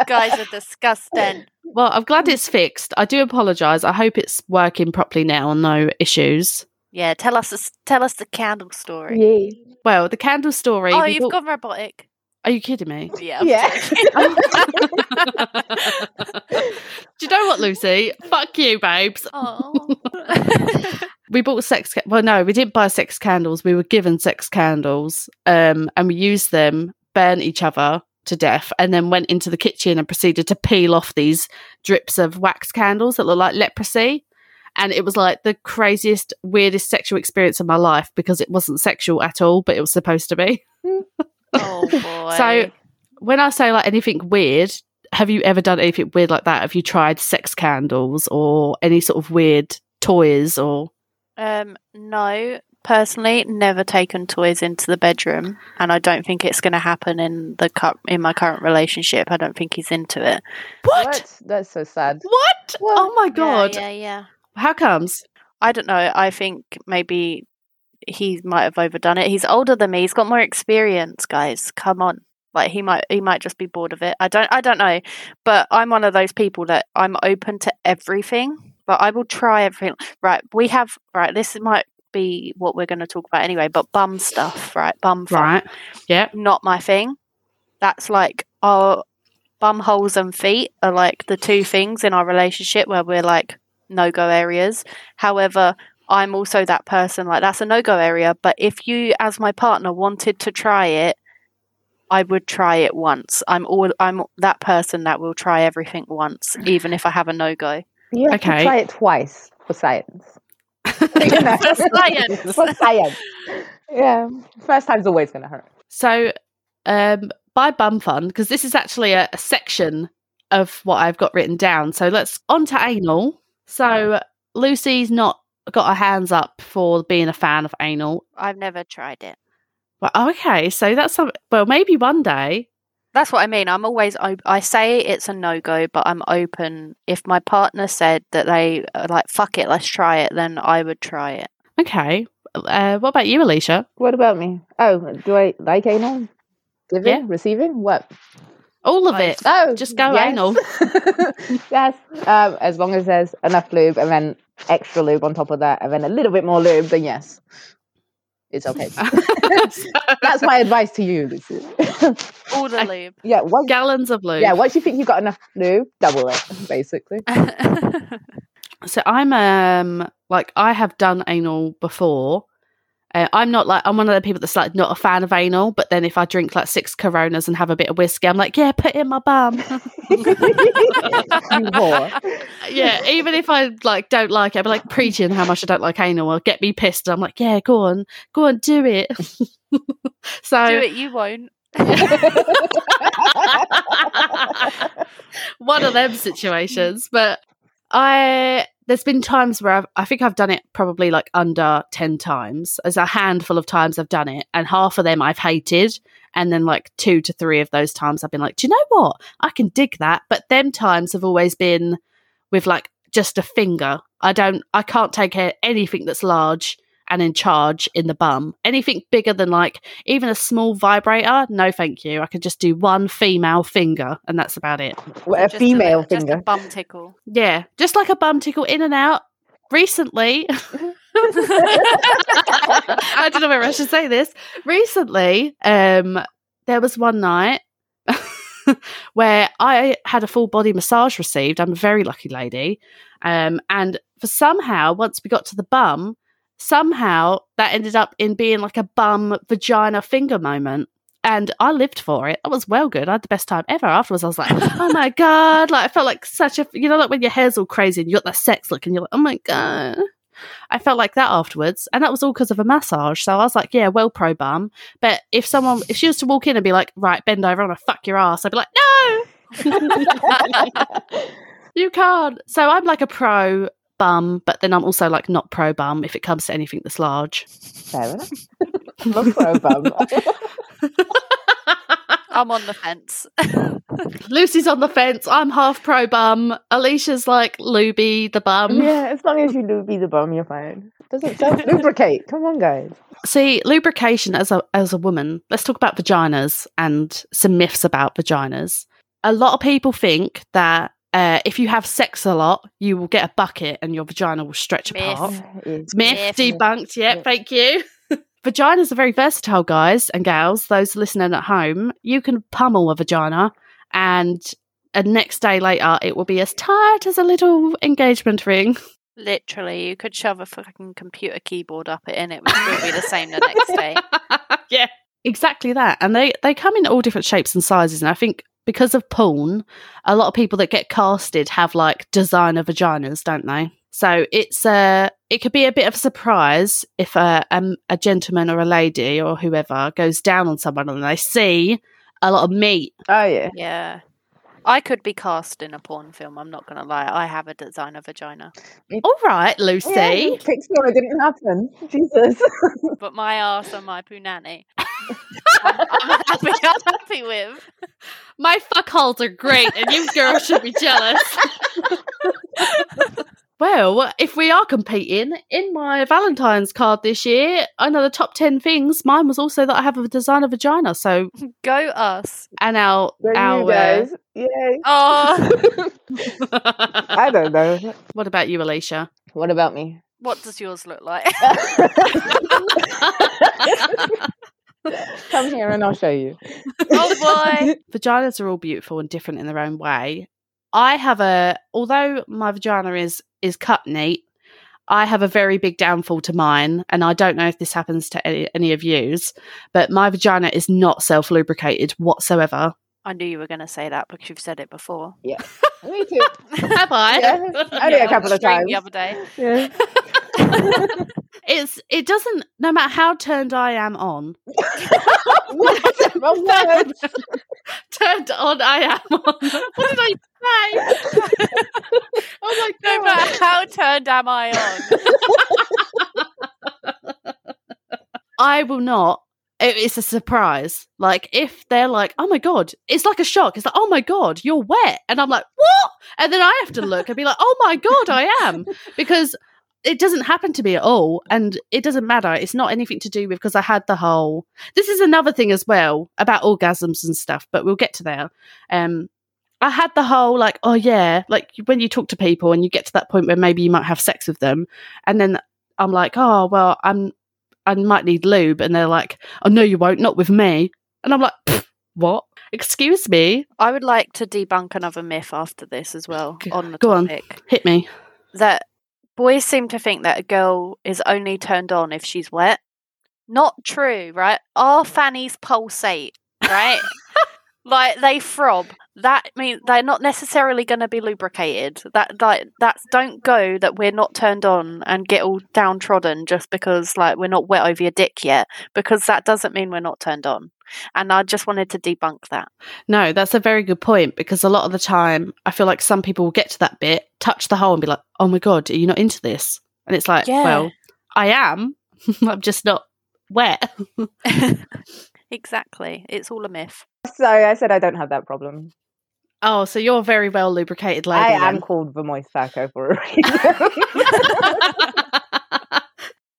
guys are disgusting. Well, I'm glad it's fixed. I do apologise. I hope it's working properly now and no issues. Yeah, tell us the, tell us the candle story. yeah. Well, the candle story. Oh, you've bought- gone robotic. Are you kidding me? Yeah. I'm Yeah. do you know what, Lucy? Fuck you, babes. oh. we bought sex. Ca- well, no, we didn't buy sex candles. We were given sex candles, um, and we used them, burnt each other to death, and then went into the kitchen and proceeded to peel off these drips of wax candles that look like leprosy. And it was like the craziest, weirdest sexual experience of my life because it wasn't sexual at all, but it was supposed to be. oh boy. So when I say like anything weird, have you ever done anything weird like that? Have you tried sex candles or any sort of weird toys or Um, no, personally, never taken toys into the bedroom, and I don't think it's going to happen in the cu- in my current relationship. I don't think he's into it. what? That's so sad. What? What? Oh my god! Yeah, yeah, yeah. How comes? I don't know. I think maybe he might have overdone it. He's older than me. He's got more experience, guys. Come on. Like he might he might just be bored of it. I don't I don't know. But I'm one of those people that I'm open to everything, but I will try everything. Right, we have right, this might be what we're going to talk about anyway, but bum stuff, right? Bum fun. Right. Yeah. Not my thing. That's like our bum holes and feet are like the two things in our relationship where we're like no go areas. However, I'm also that person like that's a no go area. But if you, as my partner, wanted to try it, I would try it once. I'm all I'm that person that will try everything once, even if I have a no go. You have Okay. to try it twice for science. For science. for science. Yeah. First time's always going to hurt. So, um, by bum fun, because this is actually a, a section of what I've got written down. So let's on to anal. So Lucy's not got her hands up for being a fan of anal. I've never tried it. Well, okay, so that's some. Well, maybe one day. That's what I mean. I'm always op- I say it's a no go, but I'm open. If my partner said that they are like fuck it, let's try it, then I would try it. Okay. Uh, what about you, Alicia? What about me? Oh, do I like anal? Giving? Yeah. Receiving? What? All of it. Oh, Just go yes. anal. yes, um, as long as there's enough lube and then extra lube on top of that, and then a little bit more lube, then yes, it's okay. That's my advice to you, Lucy. All the lube. yeah, once, Gallons of lube. yeah. Once you think you've got enough lube, double it, basically. So I'm um like I have done anal before. Uh, I'm not like I'm one of the people that's like not a fan of anal, but then if I drink like six Coronas and have a bit of whiskey, I'm like, yeah, put it in my bum. yeah, even if I like don't like it, I'll be like preaching how much I don't like anal will get me pissed. I'm like, yeah, go on, go on, do it. so Do it, you won't. one of them situations. But I there's been times where I've, I think I've done it probably like under 10 times. There's a handful of times I've done it, and half of them I've hated. And then, like, two to three of those times I've been like, do you know what? I can dig that. But them times have always been with like just a finger. I don't, I can't take anything that's large and in charge in the bum. Anything bigger than like even a small vibrator, no thank you. I could just do one female finger and that's about it. Well, a Just female a, Just finger. a bum tickle. Yeah, just like a bum tickle in and out. Recently, I don't know where I should say this. Recently, um, there was one night where I had a full body massage received. I'm a very lucky lady. Um, and for somehow, once we got to the bum, somehow that ended up in being like a bum vagina finger moment. And I lived for it. It was well good. I had the best time ever. Afterwards, I was like, oh my God. Like, I felt like such a, you know, like when your hair's all crazy and you got that sex look and you're like, oh my God. I felt like that afterwards. And that was all because of a massage. So I was like, yeah, well, pro bum. But if someone, if she was to walk in and be like, right, bend over, I'm going to fuck your ass, I'd be like, no, you can't. So I'm like a pro bum, but then I'm also like not pro bum if it comes to anything that's large. Fair enough. Love pro bum. I'm on the fence. Lucy's on the fence. I'm half pro bum. Alicia's like Luby the bum. yeah, as long as you do be the bum, you're fine. Doesn't self lubricate. Come on, guys. See, lubrication as a as a woman. Let's talk about vaginas and some myths about vaginas. A lot of people think that uh, if you have sex a lot, you will get a bucket and your vagina will stretch Myth. apart. Myth Myth. debunked. Yeah, Yeah. thank you. Vaginas are very versatile, guys and gals. Those listening at home, you can pummel a vagina, and a next day later, it will be as tight as a little engagement ring. Literally, you could shove a fucking computer keyboard up it and it would still be the same the next day. yeah, exactly that. And they they come in all different shapes and sizes. And I think because of porn, a lot of people that get casted have like designer vaginas, don't they? So it's uh it could be a bit of a surprise if a um, a gentleman or a lady or whoever goes down on someone and they see a lot of meat. Oh yeah. Yeah. I could be cast in a porn film, I'm not going to lie. I have a designer vagina. Mm. All right, Lucy. Yeah, Pixar, it didn't happen. Jesus. But my ass and my punani. I'm, I'm happy, I'm happy with. My fuck holes are great, and you girls should be jealous. well, if we are competing in my Valentine's card this year, I know the top ten things. Mine was also that I have a designer vagina. So, Go us. and our There our. you guys. Yay. Oh, I don't know. what about you, Alicia? What about me? what does yours look like? Come here and I'll show you. oh boy. Vaginas are all beautiful and different in their own way. I have a, although my vagina is is cut neat. I have a very big downfall to mine, and I don't know if this happens to any, any of yous, but my vagina is not self lubricated whatsoever. I knew you were going to say that because you've said it before. Yeah, me too. Have I? Yeah, I did a on couple the of times. The other day. Yeah. It's it doesn't no matter how turned I am on. what? Wrong word. turned on I am on. What did I say? oh my god! No matter how turned am I on? I will not. It- It's a surprise. Like if they're like, "Oh my god," it's like a shock. It's like, "Oh my god, you're wet," and I'm like, "What?" And then I have to look and be like, "Oh my god, I am," because it doesn't happen to me at all, and it doesn't matter. It's not anything to do with because I had the whole. This is another thing as well about orgasms and stuff, but we'll get to that. Um, I had the whole like, oh yeah, like when you talk to people and you get to that point where maybe you might have sex with them, and then I'm like, oh well, I'm I might need lube, and they're like, oh no, you won't, not with me, and I'm like, what? Excuse me, I would like to debunk another myth after this as well on the go on. hit me. That boys seem to think that a girl is only turned on if she's wet. Not true, right? Our fannies pulsate, right? like they throb. That means they're not necessarily going to be lubricated. That like that's don't go that we're not turned on and get all downtrodden just because like we're not wet over your dick yet. Because that doesn't mean we're not turned on. And I just wanted to debunk that. No, that's a very good point because a lot of the time I feel like some people will get to that bit, touch the hole, and be like, oh my God, are you not into this? And it's like, Yeah. well, I am. I'm just not wet. exactly. It's all a myth. Sorry, I said I don't have that problem. Oh, so you're a very well lubricated lady. I am then. called the moist Paco for a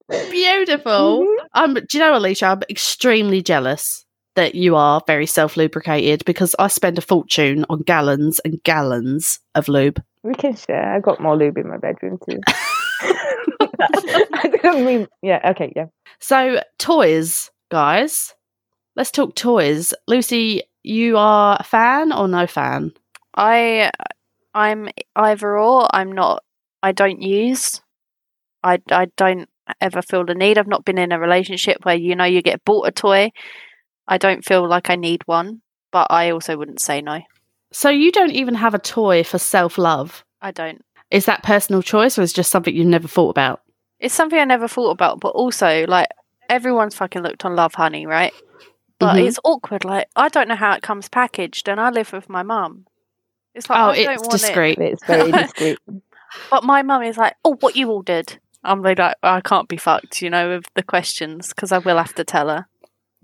reason. Beautiful. Mhm. Um, do you know, Alicia, I'm extremely jealous that you are very self lubricated because I spend a fortune on gallons and gallons of lube. We can share. I've got more lube in my bedroom too. I didn't mean. Yeah. Okay. Yeah. So, toys, guys. Let's talk toys. Lucy, you are a fan or no fan? I I'm either or. I'm not. I don't use. I I don't ever feel the need. I've not been in a relationship where you know you get bought a toy. I don't feel like I need one, but I also wouldn't say no. So, you don't even have a toy for self love. I don't. Is that personal choice or is it just something you've never thought about? It's something I never thought about, but also like everyone's fucking looked on Lovehoney, right? But Mhm. it's awkward. Like I don't know how it comes packaged, and I live with my mum. It's like Oh, I don't it's want discreet. it. It's very discreet. But my mum is like, "Oh, what you ordered?" I'm really like, I can't be fucked, you know, with the questions because I will have to tell her.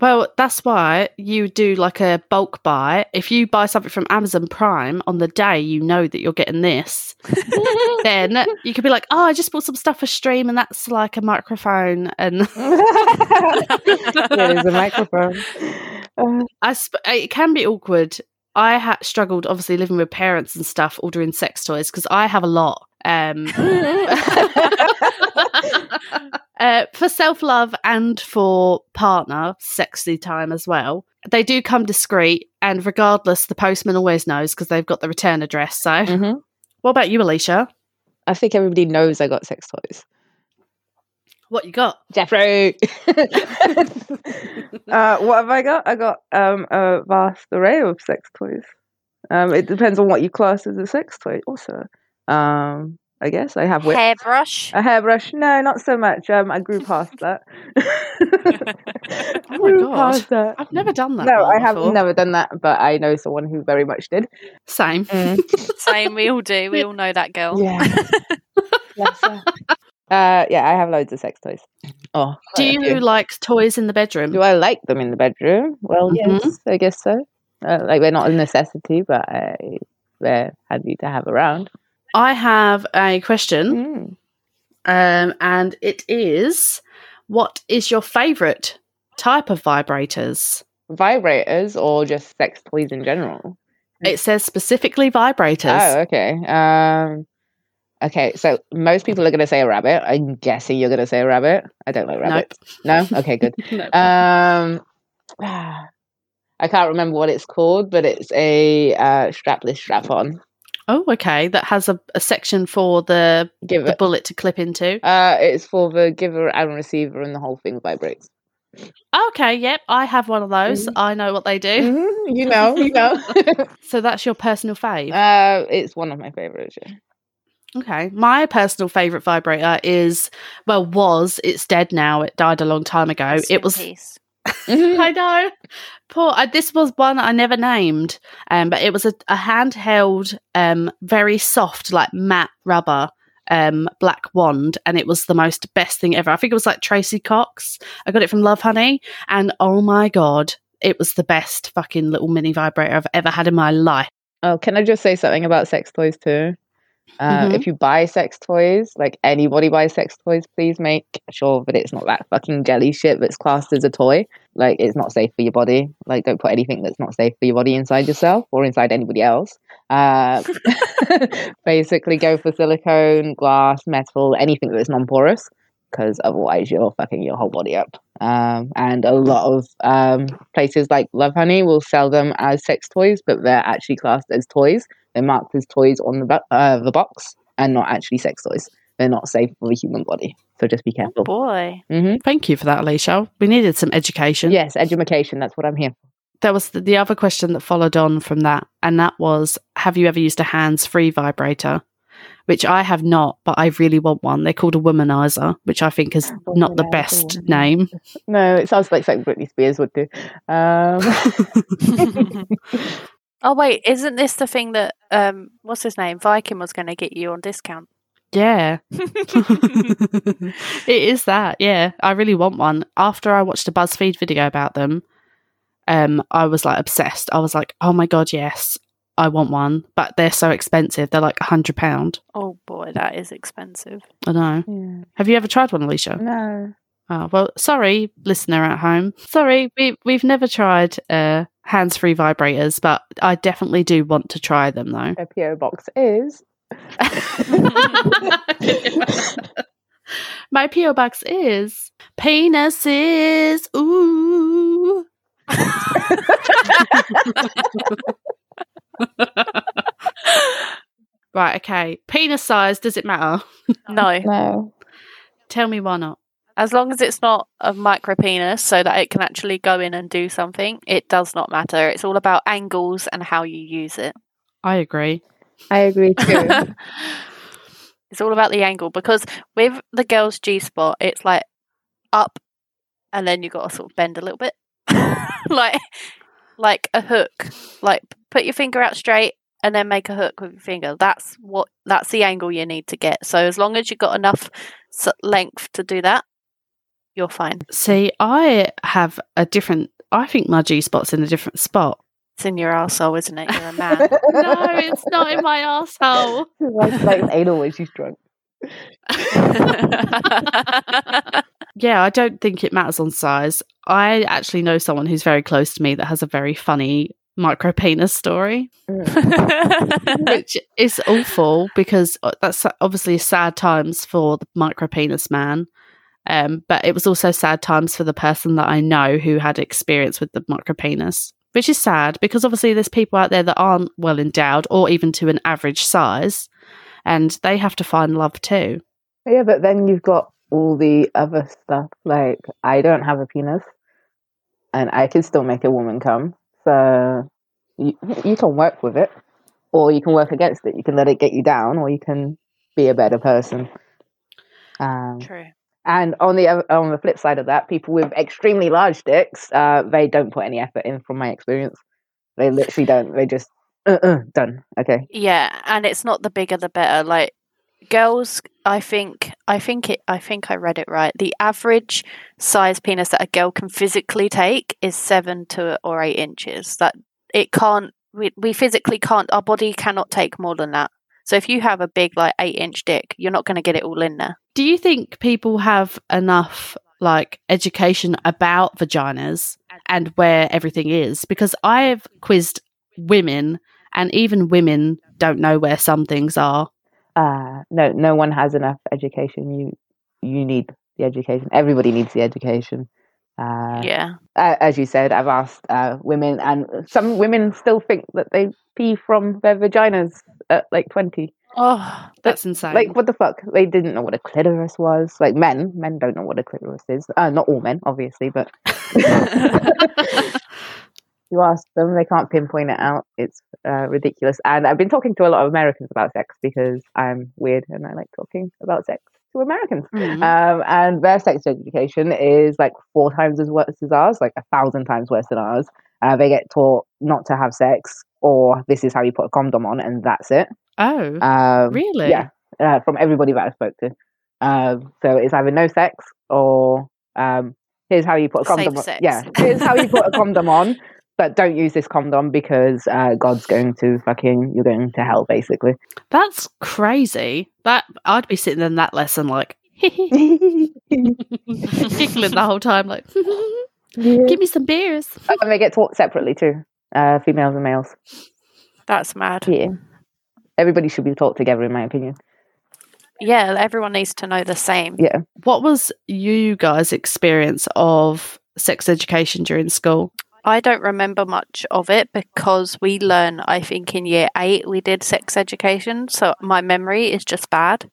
Well, that's why you do like a bulk buy. If you buy something from Amazon Prime on the day you know that you're getting this, then you could be like, "Oh, I just bought some stuff for stream, and that's like a microphone." And There's a microphone. Uh, I sp- it can be awkward. I ha- struggled, obviously, living with parents and stuff, ordering sex toys because I have a lot. Um, uh, for self love and for partner sexy time as well. They do come discreet, and regardless, the postman always knows because they've got the return address. So, mhm. what about you, Alicia? I think everybody knows I got sex toys. What you got? Jeffrey. uh, what have I got? I got um, a vast array of sex toys. Um, it depends on what you class as a sex toy. Also, um, I guess I have whip. Hairbrush. a hairbrush. No, not so much. Um, I grew past that. Oh my God. past that. I've never done that. No, one I have before. never done that, but I know someone who very much did. Same. Same, we all do. We all know that girl. Yeah. Bless. Uh, yeah, I have loads of sex toys. Oh, Do you few. like toys in the bedroom? Do I like them in the bedroom? Well, Mhm. yes, I guess so. Uh, like they're not a necessity, but I, they're handy to have around. I have a question, Mm. um, and it is: What is your favourite type of vibrators? Vibrators or just sex toys in general? It says specifically vibrators. Oh, okay. Um, okay, so most people are going to say a rabbit. I'm guessing you're going to say a rabbit. I don't like rabbits. No? Okay, good. No. Um, I can't remember what it's called, but it's a uh, strapless strap on. Oh, okay. That has a, a section for the Give the bullet to clip into. Uh, it's for the giver and receiver, and the whole thing vibrates. Okay, yep. I have one of those. Mhm. I know what they do. Mhm, You know, you know. So that's your personal fave. uh, it's one of my favorites. Yeah. Okay. My personal favourite vibrator is, well, was, it's dead now. It died a long time ago. Rest it was, peace. I know. Poor, I, this was one I never named, um, but it was a, a handheld, um, very soft, like matte rubber, um, black wand, and it was the most best thing ever. I think it was like Tracey Cox. I got it from Lovehoney, and oh my god, it was the best fucking little mini vibrator I've ever had in my life. Oh, can I just say something about sex toys too? Uh, Mhm. If you buy sex toys, like anybody buys sex toys, please make sure that it's not that fucking jelly shit that's classed as a toy. Like, it's not safe for your body. Like, don't put anything that's not safe for your body inside yourself or inside anybody else. Uh, basically, go for silicone, glass, metal, anything that's non porous, because otherwise you're fucking your whole body up. Um, and a lot of um, places like Lovehoney will sell them as sex toys, but they're actually classed as toys. They're marked as toys on the bo- uh, the box and not actually sex toys. They're not safe for the human body, so just be careful. Boy. hmm Thank you for that, Alicia. We needed some education. Yes, education. That's what I'm here. there was the, the other question that followed on from that, and that was, have you ever used a hands-free vibrator? Which I have not, but I really want one. They're called a womanizer, which I think is not the best name. No, it sounds like something Britney Spears would do. Um, oh wait, isn't this the thing that um what's his name? Viking was gonna get you on discount. Yeah. it is that. Yeah. I really want one. After I watched a BuzzFeed video about them, um, I was like obsessed. I was like, oh my God, yes, I want one. But they're so expensive. They're like a hundred pound. Oh boy, that is expensive. I know. yeah. Have you ever tried one, Alicia? No. Oh, well, sorry, listener at home. Sorry, we, we've never tried uh, hands free vibrators, but I definitely do want to try them though. A PO box is. My PO box is penises. Ooh. right, okay. Penis size, does it matter? No. No. Tell me why not. As long as it's not a micro penis so that it can actually go in and do something, it does not matter. It's all about angles and how you use it. I agree. I agree too. it's all about the angle because with the girl's G spot, it's like up and then you got to sort of bend a little bit. like like a hook. Like put your finger out straight and then make a hook with your finger. That's what that's the angle you need to get. So as long as you've got enough length to do that, you're fine. See, I have a different. I think my G spot's in a different spot. It's in your arsehole, isn't it? You're a man. no, it's not in my asshole. like, like anal when she's drunk. Yeah, I don't think it matters on size. I actually know someone who's very close to me that has a very funny micro penis story, which is awful because uh, that's obviously sad times for the micro penis man. Um, but it was also sad times for the person that I know who had experience with the micro penis, which is sad because obviously there's people out there that aren't well endowed or even to an average size, and they have to find love too. Yeah, but then you've got all the other stuff. Like, I don't have a penis, and I can still make a woman come. So you, you can work with it, or you can work against it. You can let it get you down, or you can be a better person. Um, True. and on the on the flip side of that, people with extremely large dicks, uh, they don't put any effort in, from my experience. They literally don't. They just uh, uh, done. Okay. Yeah, and it's not the bigger the better. Like girls, I think, I think it, I think I read it right. The average size penis that a girl can physically take is seven to or eight inches. That it can't. We we physically can't. Our body cannot take more than that. So if you have a big like eight inch dick, you're not going to get it all in there. Do you think people have enough like education about vaginas and where everything is? Because I've quizzed women and even women don't know where some things are. uh, no, no one has enough education. You you need the education. Everybody needs the education. Uh, yeah. a- as you said, I've asked uh, women, and some women still think that they pee from their vaginas at like twenty. Oh, That's insane. Like, what the fuck? They didn't know what a clitoris was. Like, men, men don't know what a clitoris is. Uh, not all men, obviously, but you ask them, they can't pinpoint it out. It's uh, ridiculous. And I've been talking to a lot of Americans about sex because I'm weird and I like talking about sex to Americans. Mhm. Um, and their sex education is like four times as worse as ours, like a thousand times worse than ours. Uh, they get taught not to have sex, or this is how you put a condom on, and that's it. oh, Um, really? Yeah, uh, from everybody that I spoke to. Um, so it's either no sex or um, here's how you put a Safe condom on. sex. Yeah, here's how you put a condom on, but don't use this condom because uh, God's going to fucking, you're going to hell, basically. That's crazy. That I'd be sitting in that lesson like giggling the whole time, like give me some beers. And they get taught separately too, uh, females and males. that's mad. Yeah. Everybody should be taught together, in my opinion. Yeah, everyone needs to know the same. Yeah. What was you guys' experience of sex education during school? I don't remember much of it because we learn, I think in year eight, we did sex education. So my memory is just bad.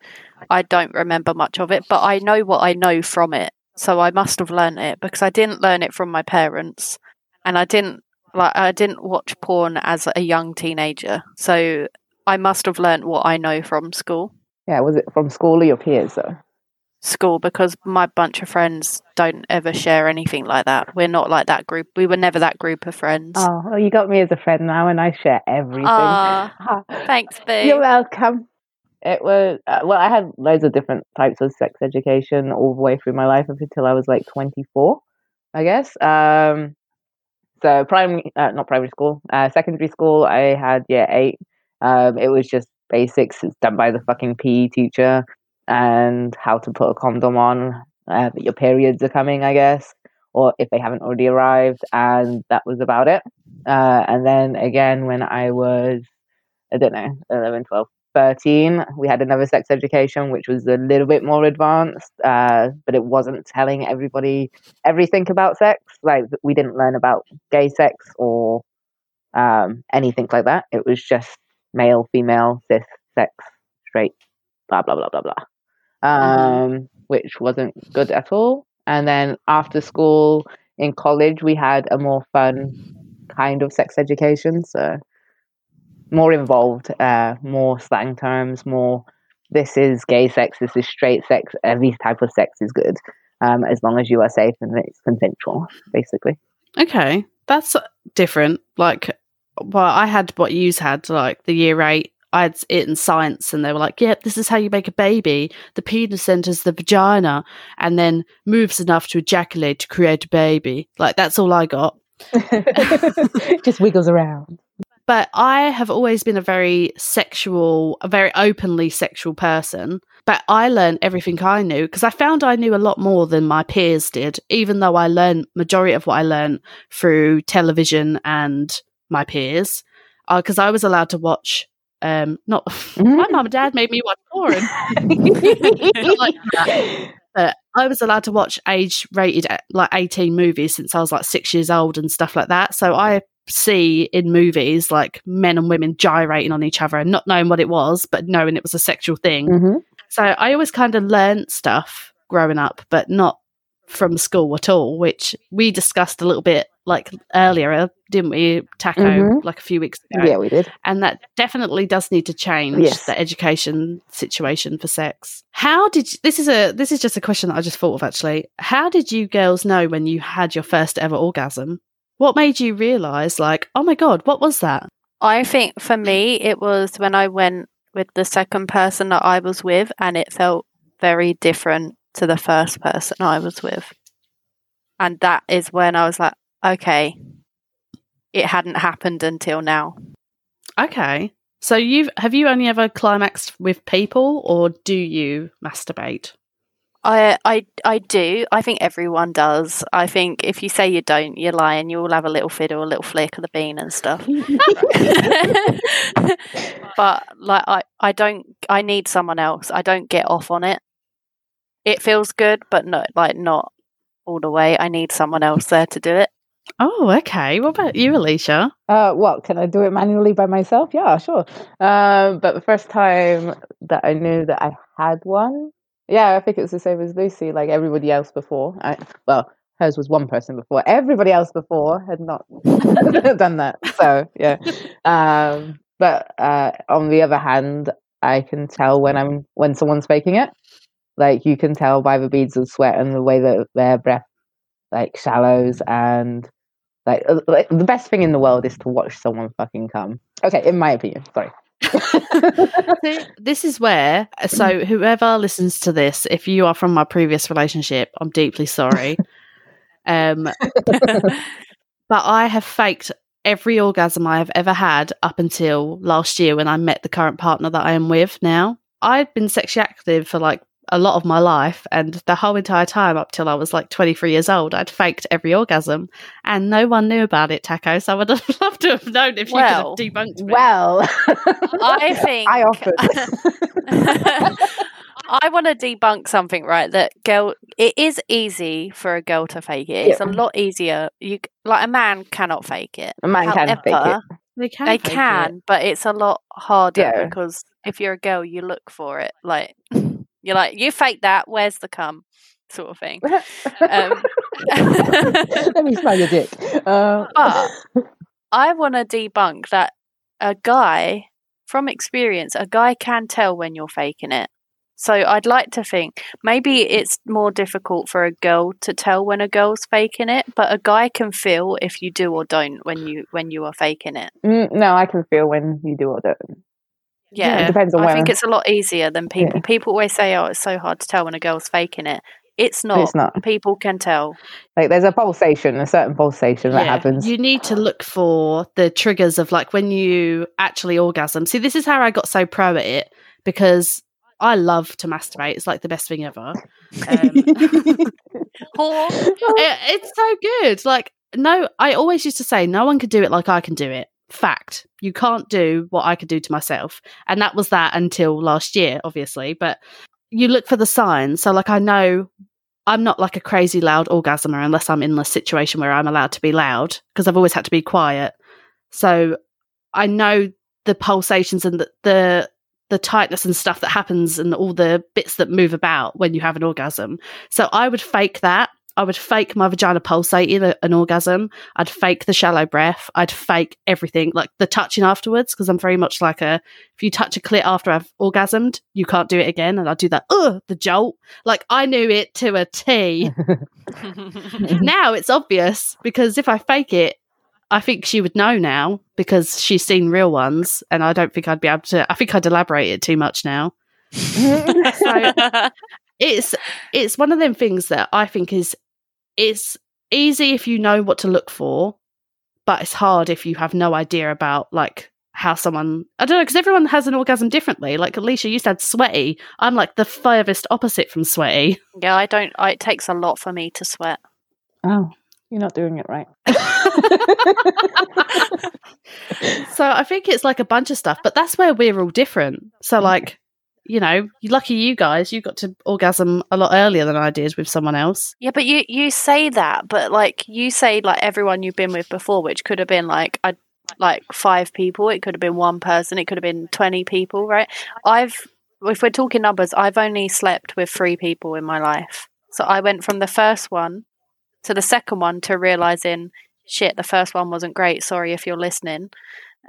I don't remember much of it, but I know what I know from it. So I must have learned it because I didn't learn it from my parents and I didn't like I didn't watch porn as a young teenager, so I must have learnt what I know from school. Yeah, was it from school or your peers though? School because my bunch of friends don't ever share anything like that. We're not like that group. We were never that group of friends. Oh, well, you got me as a friend now, and I share everything. Thanks, Boo. You're welcome. It was uh, well, I had loads of different types of sex education all the way through my life up until I was like 24, I guess. Um, so primary, uh, not primary school, uh, secondary school, I had year eight. Um, it was just basics. It's done by the fucking PE teacher and how to put a condom on. Uh, that your periods are coming, I guess, or if they haven't already arrived, and that was about it. Uh, and then again, when I was, I don't know, 11, 12, 13, we had another sex education, which was a little bit more advanced, uh, but it wasn't telling everybody everything about sex. Like, we didn't learn about gay sex or um, anything like that. It was just male, female, cis, sex, straight, blah, blah, blah, blah, blah. Um, which wasn't good at all. And then after school in college, we had a more fun kind of sex education. So, more involved, uh, more slang terms, more this is gay sex, this is straight sex, every type of sex is good, um, as long as you are safe and it's consensual, basically. Okay, that's different. Like, well, I had what you had, like the year eight. I had it in science, and they were like, "Yep, this is how you make a baby. The penis enters the vagina and then moves enough to ejaculate to create a baby." Like that's all I got. Just wiggles around. But I have always been a very sexual, a very openly sexual person. But I learned everything I knew because I found I knew a lot more than my peers did, even though I learned majority of what I learned through television and my peers. Uh, because I was allowed to watch um not my mum and dad made me watch porn. Like but i was allowed to watch age rated like 18 movies since i was like six years old and stuff like that. So i see in movies like men and women gyrating on each other and not knowing what it was but knowing it was a sexual thing. Mhm. so i always kind of learned stuff growing up but not from school at all which we discussed a little bit like earlier didn't we taco Mhm. like a few weeks ago Yeah, we did. and that definitely does need to change Yes. the education situation for sex. How did you, this is a this is just a question that I just thought of actually. How did you girls know when you had your first ever orgasm? What made you realize like, oh my god, what was that? I think for me, it was when I went with the second person that I was with, and it felt very different to the first person I was with. And that is when I was like, okay, it hadn't happened until now. Okay. So you've have you only ever climaxed with people or do you masturbate? I, I, I do. I think everyone does. I think if you say you don't, you're lying. You all have a little fiddle, a little flick of the bean and stuff. but like I, I don't I need someone else. I don't get off on it. It feels good, but no like not all the way. I need someone else there to do it. Oh, okay. What about you, Alicia? Uh, what can I do it manually by myself? Yeah, sure. Um, but the first time that I knew that I had one, yeah, I think it was the same as Lucy. Like everybody else before, I, well, hers was one person before. Everybody else before had not done that. So yeah. Um, but uh, on the other hand, I can tell when I'm when someone's faking it. Like you can tell by the beads of sweat and the way that their breath like shallows and like, uh, like the best thing in the world is to watch someone fucking come. Okay, in my opinion. Sorry. This is where so whoever listens to this if you are from my previous relationship i'm deeply sorry um but i have faked every orgasm i have ever had up until last year when i met the current partner that i am with now i'd been sexually active for like a lot of my life and the whole entire time up till i was like 23 years old i'd faked every orgasm and no one knew about it taco so i would have loved to have known if Well, you could have debunked me Well, I think I offered. I want to debunk something, right? That girl, it is easy for a girl to fake it. It's a lot easier. You like a man cannot fake it. a man can fake it. They can They fake it. but it's a lot harder Yeah. because if you're a girl, you look for it. Like you're like, you fake that. Where's the cum? Sort of thing. Um, Let me smell your dick. Uh, but I want to debunk that a guy, from experience, a guy can tell when you're faking it. So I'd like to think maybe it's more difficult for a girl to tell when a girl's faking it, but a guy can feel if you do or don't when you when you are faking it. Mm, no, I can feel when you do or don't. Yeah, It depends on I where. think it's a lot easier than people. Yeah. People always say, "Oh, it's so hard to tell when a girl's faking it." It's not. It's not. People can tell. Like there's a pulsation, a certain pulsation that happens. You need to look for the triggers of like when you actually orgasm. See, this is how I got so pro at it because I love to masturbate. It's like the best thing ever. Um, it, it's so good. Like, no, I always used to say, no one could do it like I can do it. Fact. You can't do what I could do to myself. And that was that until last year, obviously. But you look for the signs. So, like, I know I'm not like a crazy loud orgasmer unless I'm in a situation where I'm allowed to be loud because I've always had to be quiet. So, I know the pulsations and the, the the tightness and stuff that happens and all the bits that move about when you have an orgasm. So I would fake that. I would fake my vagina pulsating a- an orgasm. I'd fake the shallow breath. I'd fake everything, like the touching afterwards, because I'm very much like a if you touch a clit after I've orgasmed, you can't do it again. And I'd do that, ugh, the jolt. Like I knew it to a T. now it's obvious because if I fake it, I think she would know now because she's seen real ones, and I don't think I'd be able to. I think I'd elaborate it too much now. So it's it's one of them things that I think is it's easy if you know what to look for, but it's hard if you have no idea about like how someone I don't know because everyone has an orgasm differently. Like Alicia, you said sweaty. I'm like the furthest opposite from sweaty. yeah, I don't. I, it takes a lot for me to sweat. oh, you're not doing it right. So I think it's like a bunch of stuff, but that's where we're all different. So like, you know, lucky you guys, you got to orgasm a lot earlier than I did with someone else. Yeah, but you you say that, but like you say like everyone you've been with before, which could have been like a like five people, it could have been one person, it could have been twenty people, right? I've if we're talking numbers, I've only slept with three people in my life. So I went from the first one to the second one to realizing shit, the first one wasn't great. Sorry if you're listening.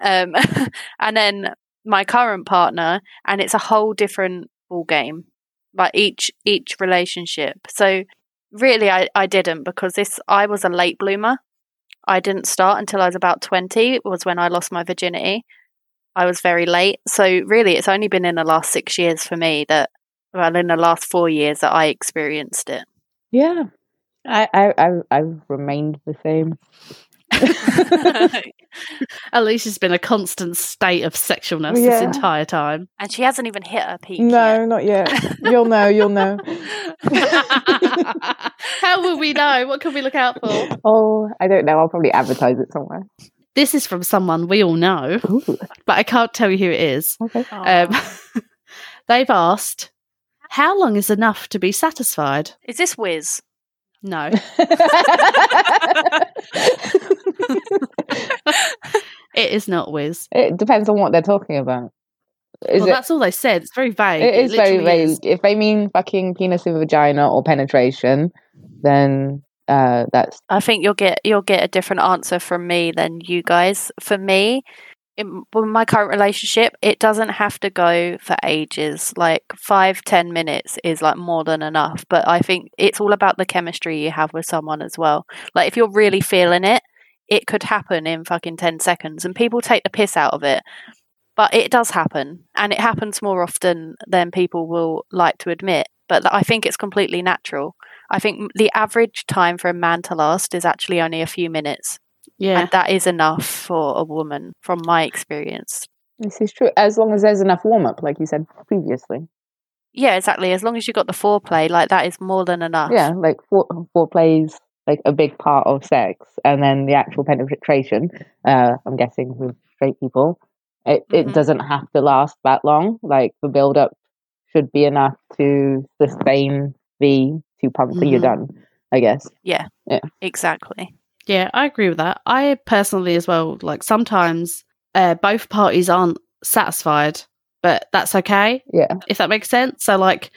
Um, and then my current partner, and it's a whole different ball game. Like each each relationship. So really, I I didn't because this I was a late bloomer. I didn't start until I was about twenty. Was when I lost my virginity. I was very late. So really, it's only been in the last six years for me that, well, in the last four years that I experienced it. Yeah, I, I, I, I've remained the same. Alicia's been a constant state of sexualness this entire time. and she hasn't even hit her peak. No, not yet. You'll know. You'll know. How will we know? What can we look out for? Oh, I don't know. I'll probably advertise it somewhere. This is from someone we all know, Ooh, but I can't tell you who it is. okay. Um, they've asked, "How long is enough to be satisfied?" Is this Wiz? No, it is not Wiz. it depends on what they're talking about. Is well, it? that's all they said. It's very vague. It is very vague. is. If they mean fucking penis in vagina or penetration, then uh, that's I think you'll get you'll get a different answer from me than you guys. For me, in my current relationship, it doesn't have to go for ages. Like five, ten minutes is like more than enough. But I think it's all about the chemistry you have with someone as well. Like if you're really feeling it, it could happen in fucking ten seconds, and people take the piss out of it. But it does happen, and it happens more often than people will like to admit. But I think it's completely natural. I think the average time for a man to last is actually only a few minutes. Yeah, And that is enough for a woman, from my experience. this is true. As long as there's enough warm up, like you said previously. Yeah, exactly. As long as you got the foreplay, like that is more than enough. Yeah, like fore, foreplay is like a big part of sex, and then the actual penetration. Uh, I'm guessing with straight people, it it Mhm. doesn't have to last that long. Like the build up should be enough to sustain the two pumps and you're done. I guess. Yeah. Yeah. Exactly. Yeah, I agree with that. I personally, as well, like sometimes uh, both parties aren't satisfied, but that's okay. Yeah. if that makes sense. So, like,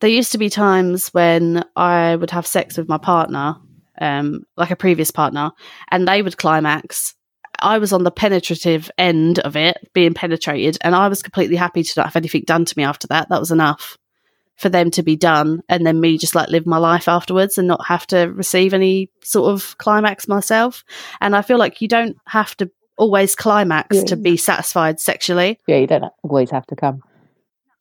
there used to be times when I would have sex with my partner, um, like a previous partner, and they would climax, I was on the penetrative end of it, being penetrated, and I was completely happy to not have anything done to me after that. That was enough for them to be done, and then me just like live my life afterwards and not have to receive any sort of climax myself. And I feel like you don't have to always climax Yeah. to be satisfied sexually. Yeah, you don't always have to come.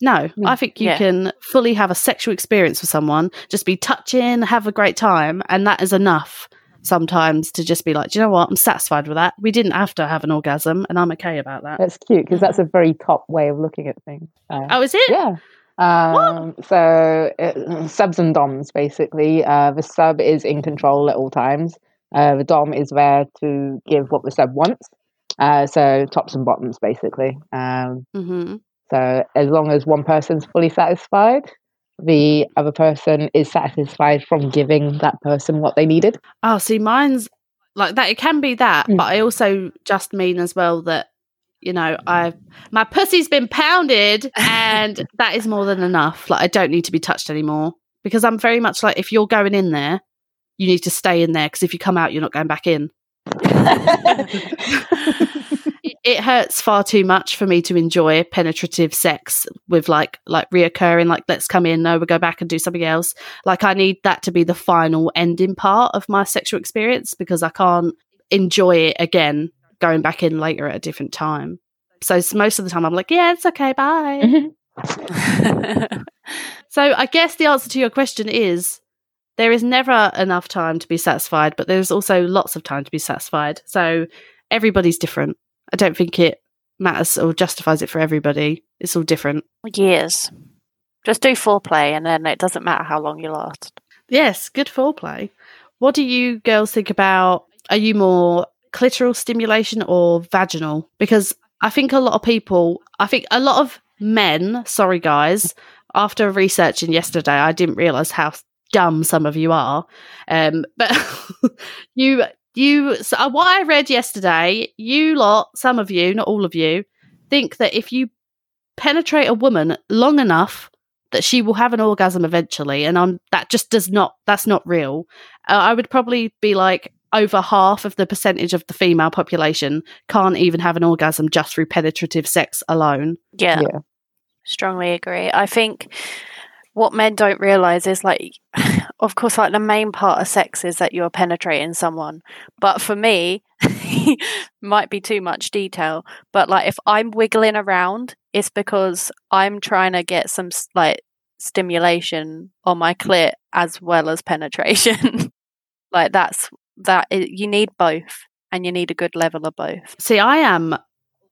No, Yeah. I think you Yeah. can fully have a sexual experience with someone, just be touching, have a great time, and that is enough sometimes to just be like, do you know what? I'm satisfied with that. We didn't have to have an orgasm, and I'm okay about that. That's cute because that's a very top way of looking at things. Uh, Oh, is it? Yeah. Um, so uh, subs and doms basically. Uh, the sub is in control at all times. Uh, the dom is there to give what the sub wants. Uh, so tops and bottoms basically. Um, hmm so as long as one person's fully satisfied, the other person is satisfied from giving that person what they needed. Oh, see, mine's like that. It can be that, Mm. but I also just mean as well that you know mm. I my pussy's been pounded, and that is more than enough. Like I don't need to be touched anymore because I'm very much like if you're going in there, you need to stay in there because if you come out, you're not going back in. it, it hurts far too much for me to enjoy penetrative sex with like like reoccurring like let's come in no we'll go back and do something else like i need that to be the final ending part of my sexual experience because i can't enjoy it again going back in later at a different time so most of the time i'm like yeah it's okay bye mm-hmm. so i guess the answer to your question is there is never enough time to be satisfied but there's also lots of time to be satisfied so everybody's different I don't think it matters or justifies it for everybody. It's all different. Years. Just do foreplay, and then it doesn't matter how long you last. Yes, good foreplay. What do you girls think about? Are you more clitoral stimulation or vaginal? Because I think a lot of people, I think a lot of men, sorry guys, after researching yesterday, I didn't realize how dumb some of you are. Um, but you, you, so uh, what I read yesterday, you lot, some of you, not all of you, think that if you penetrate a woman long enough that she will have an orgasm eventually and um that just does not that's not real uh, i would probably be like over half of the percentage of the female population can't even have an orgasm just through penetrative sex alone Yeah, Yeah. strongly agree. I think what men don't realize is like, of course, like the main part of sex is that you're penetrating someone. But for me, might be too much detail. But like, if I'm wiggling around, it's because I'm trying to get some like stimulation on my clit as well as penetration. like that's that. i you need both, and you need a good level of both. see i am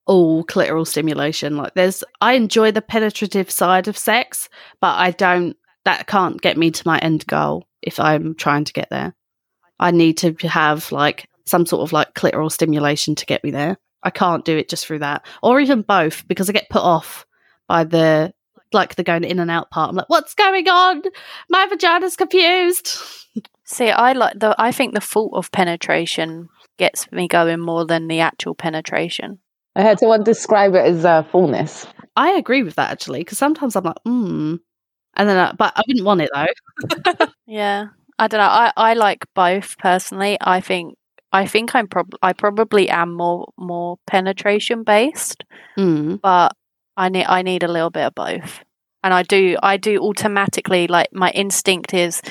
all clitoral stimulation like there's i enjoy the penetrative side of sex but i don't that can't get me to my end goal if i'm trying to get there i need to have like some sort of like clitoral stimulation to get me there i can't do it just through that or even both because i get put off by the like the going in and out part i'm like what's going on my vagina's confused See, I like the. I think the thought of penetration gets me going more than the actual penetration. I heard someone describe it as uh, fullness. i agree with that actually because sometimes i'm like hmm and then I, but i wouldn't want it though Yeah, I don't know. I, I like both personally. I think I think I'm prob I probably am more more penetration based, mm. but I need I need a little bit of both. And I do I do automatically like my instinct is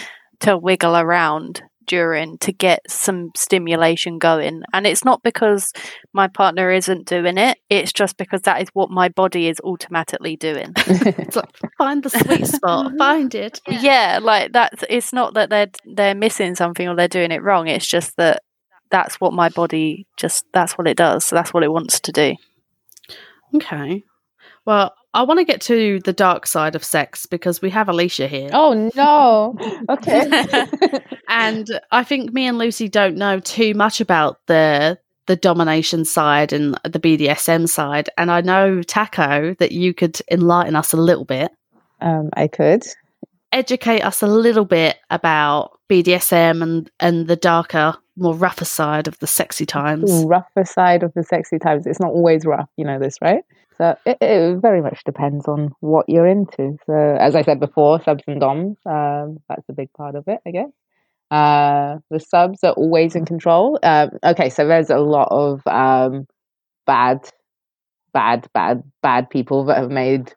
to wiggle around during to get some stimulation going. And it's not because my partner isn't doing it, it's just because that is what my body is automatically doing. It's like find the sweet spot, find it. yeah like that's it's not that they're they're missing something or they're doing it wrong it's just that that's what my body just that's what it does that's what it wants to do Okay. Well, I want to get to the dark side of sex because we have Alicia here. Oh no. Okay. And I think me and Lucy don't know too much about the the domination side and the BDSM side. And I know Taco that you could enlighten us a little bit, um, I could. educate us a little bit about BDSM and and the darker, more rougher side of the sexy times. Rougher side of the sexy times. It's not always rough, you know this, right? So it, it very much depends on what you're into. So as I said before, subs and doms, um, that's a big part of it, I guess. Uh, the subs are always in control. Um, okay, so there's a lot of um, bad, bad, bad, bad people that have made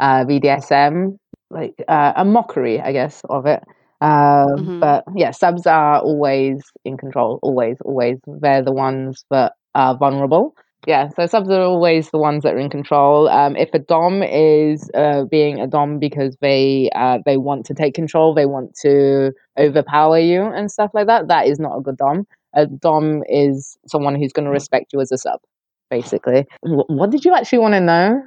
uh, BDSM like uh, a mockery, I guess, of it. Um, mm-hmm. But yeah, subs are always in control. Always, always. They're the ones that are vulnerable. Yeah, so subs are always the ones that are in control. Um, if a dom is uh, being a dom because they uh, they want to take control, they want to overpower you and stuff like that, that is not a good dom. A dom is someone who's going to respect you as a sub, basically. What did you actually want to know?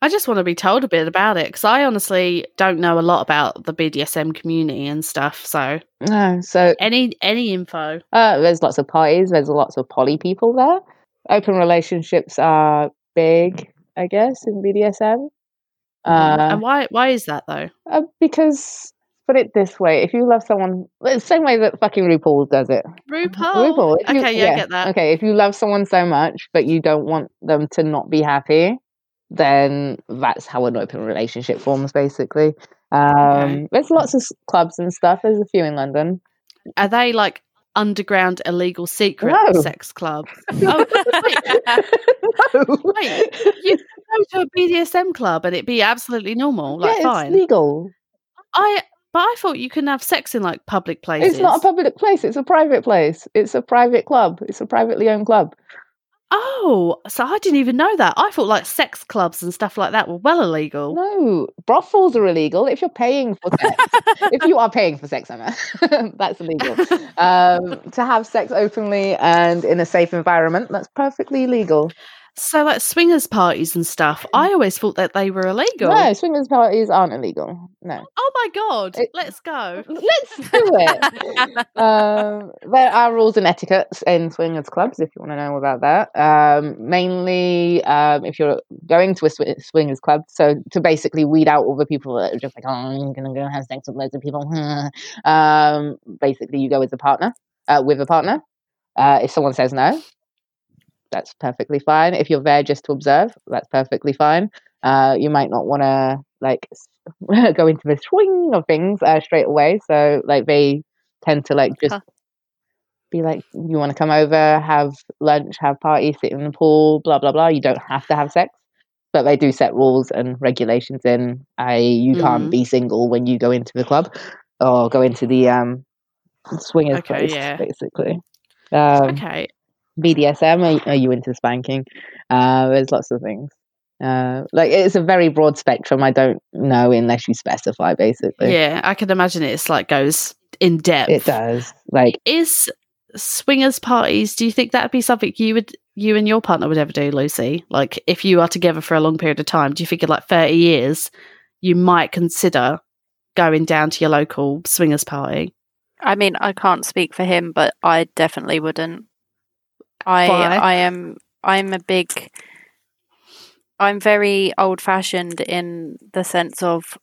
I just want to be told a bit about it because I honestly don't know a lot about the BDSM community and stuff. So no, so any any info? Uh, there's lots of parties. There's lots of poly people there. Open relationships are big, I guess, in BDSM. Mm-hmm. Uh, and why why is that though? Uh, because put it this way: if you love someone, the same way that fucking RuPaul does it. RuPaul. RuPaul. You, okay, yeah, yeah, I get that. Okay, if you love someone so much, but you don't want them to not be happy, then that's how an open relationship forms basically um, okay. there's lots of clubs and stuff there's a few in london are they like underground illegal secret no. sex club. oh, wait. no. wait you go to a bdsm club and it'd be absolutely normal like yeah, fine legal i but I thought you can have sex in like public places. It's not a public place. It's a private place. It's a private club. It's a privately owned club. Oh, so I didn't even know that. I thought like sex clubs and stuff like that were well illegal. No, brothels are illegal if you're paying for sex. if you are paying for sex, Emma, that's illegal. Um, to have sex openly and in a safe environment, that's perfectly legal. So, like swingers parties and stuff, I always thought that they were illegal. No, swingers parties aren't illegal. No. Oh my god, it, let's go. Let's do it. um, there are rules and etiquettes in swingers clubs if you want to know about that. Um, mainly, um, if you're going to a sw- swingers club, so to basically weed out all the people that are just like, oh, I'm gonna go have sex with loads of people. Um, basically, you go with a partner. Uh, with a partner. Uh, if someone says no, that's perfectly fine. If you're there just to observe, that's perfectly fine. Uh, you might not want to like go into the swing of things uh, straight away. So like they tend to like just huh. be like, you want to come over, have lunch, have party, sit in the pool, blah blah blah. You don't have to have sex, but they do set rules and regulations in. I you mm. can't be single when you go into the club or go into the um swingers okay, place, yeah. basically. Um, okay. BDSM? Are, are you into spanking? Uh, there's lots of things. Uh, like it's a very broad spectrum. I don't know unless you specify, basically. Yeah, I can imagine it's like goes in depth. It does. Like, is swingers parties? Do you think that'd be something you would, you and your partner would ever do, Lucy? Like, if you are together for a long period of time, do you think in like thirty years you might consider going down to your local swingers party? I mean, I can't speak for him, but I definitely wouldn't. I Why? I am I'm a big I'm very old fashioned in the sense of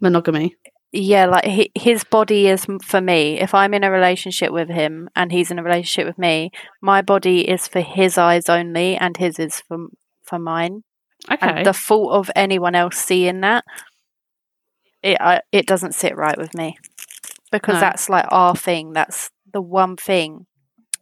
monogamy. Yeah, like his body is for me. If I'm in a relationship with him and he's in a relationship with me, my body is for his eyes only, and his is for for mine. Okay. And the fault of anyone else seeing that, it I, it doesn't sit right with me because no. that's like our thing. That's the one thing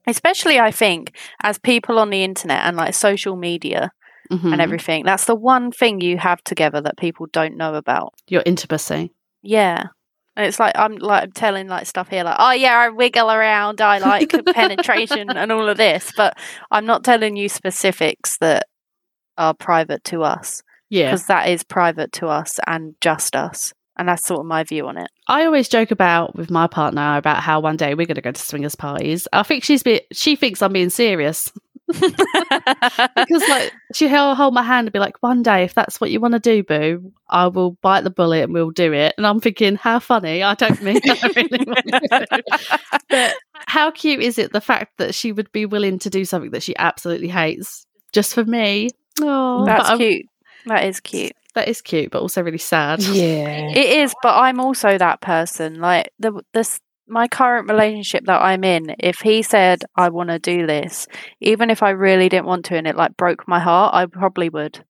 especially I think as people on the internet and like social media mm-hmm. and everything, that's the one thing you have together that people don't know about. Your intimacy. Yeah. And it's like I'm like I'm telling like stuff here like, oh yeah, I wiggle around, I like penetration and all of this, but I'm not telling you specifics that are private to us. Yeah. Because that is private to us and just us. And that's sort of my view on it. I always joke about with my partner about how one day we're going to go to swingers parties. I think she's be, she thinks I'm being serious. because like she'll hold my hand and be like, "One day, if that's what you want to do, boo, I will bite the bullet and we'll do it." And I'm thinking, how funny! I don't mean I really but how cute is it the fact that she would be willing to do something that she absolutely hates just for me? Oh, that's cute. That is cute that is cute, but also really sad. Yeah, it is. But I'm also that person. Like the this my current relationship that I'm in. If he said I want to do this, even if I really didn't want to, and it like broke my heart, I probably would.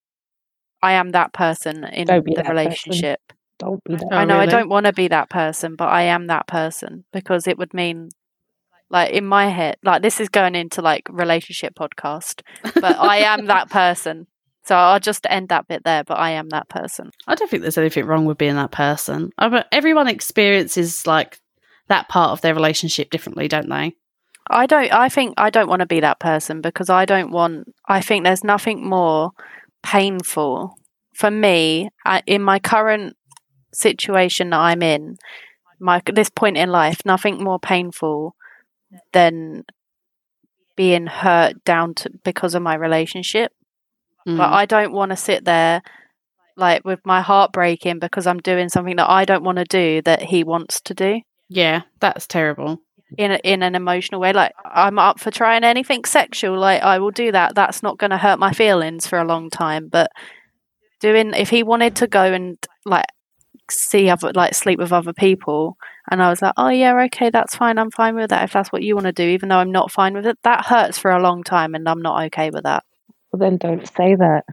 I am that person in the relationship. Person. Don't be that. Oh, I know really? I don't want to be that person, but I am that person because it would mean, like in my head, like this is going into like relationship podcast, but I am that person. So I'll just end that bit there. But I am that person. I don't think there's anything wrong with being that person. I mean, everyone experiences like that part of their relationship differently, don't they? I don't. I think I don't want to be that person because I don't want. I think there's nothing more painful for me I, in my current situation that I'm in. My this point in life, nothing more painful than being hurt down to because of my relationship. Mm. But I don't want to sit there like with my heart breaking because I'm doing something that I don't want to do that he wants to do yeah, that's terrible. in a, in an emotional way. Like I'm up for trying anything sexual. Like I will do that. That's not going to hurt my feelings for a long time. But doing if he wanted to go and like see other like sleep with other people, and I was like, oh yeah, okay, that's fine. I'm fine with that if that's what you want to do. Even though I'm not fine with it, that hurts for a long time, and I'm not okay with that. Well, then don't say that.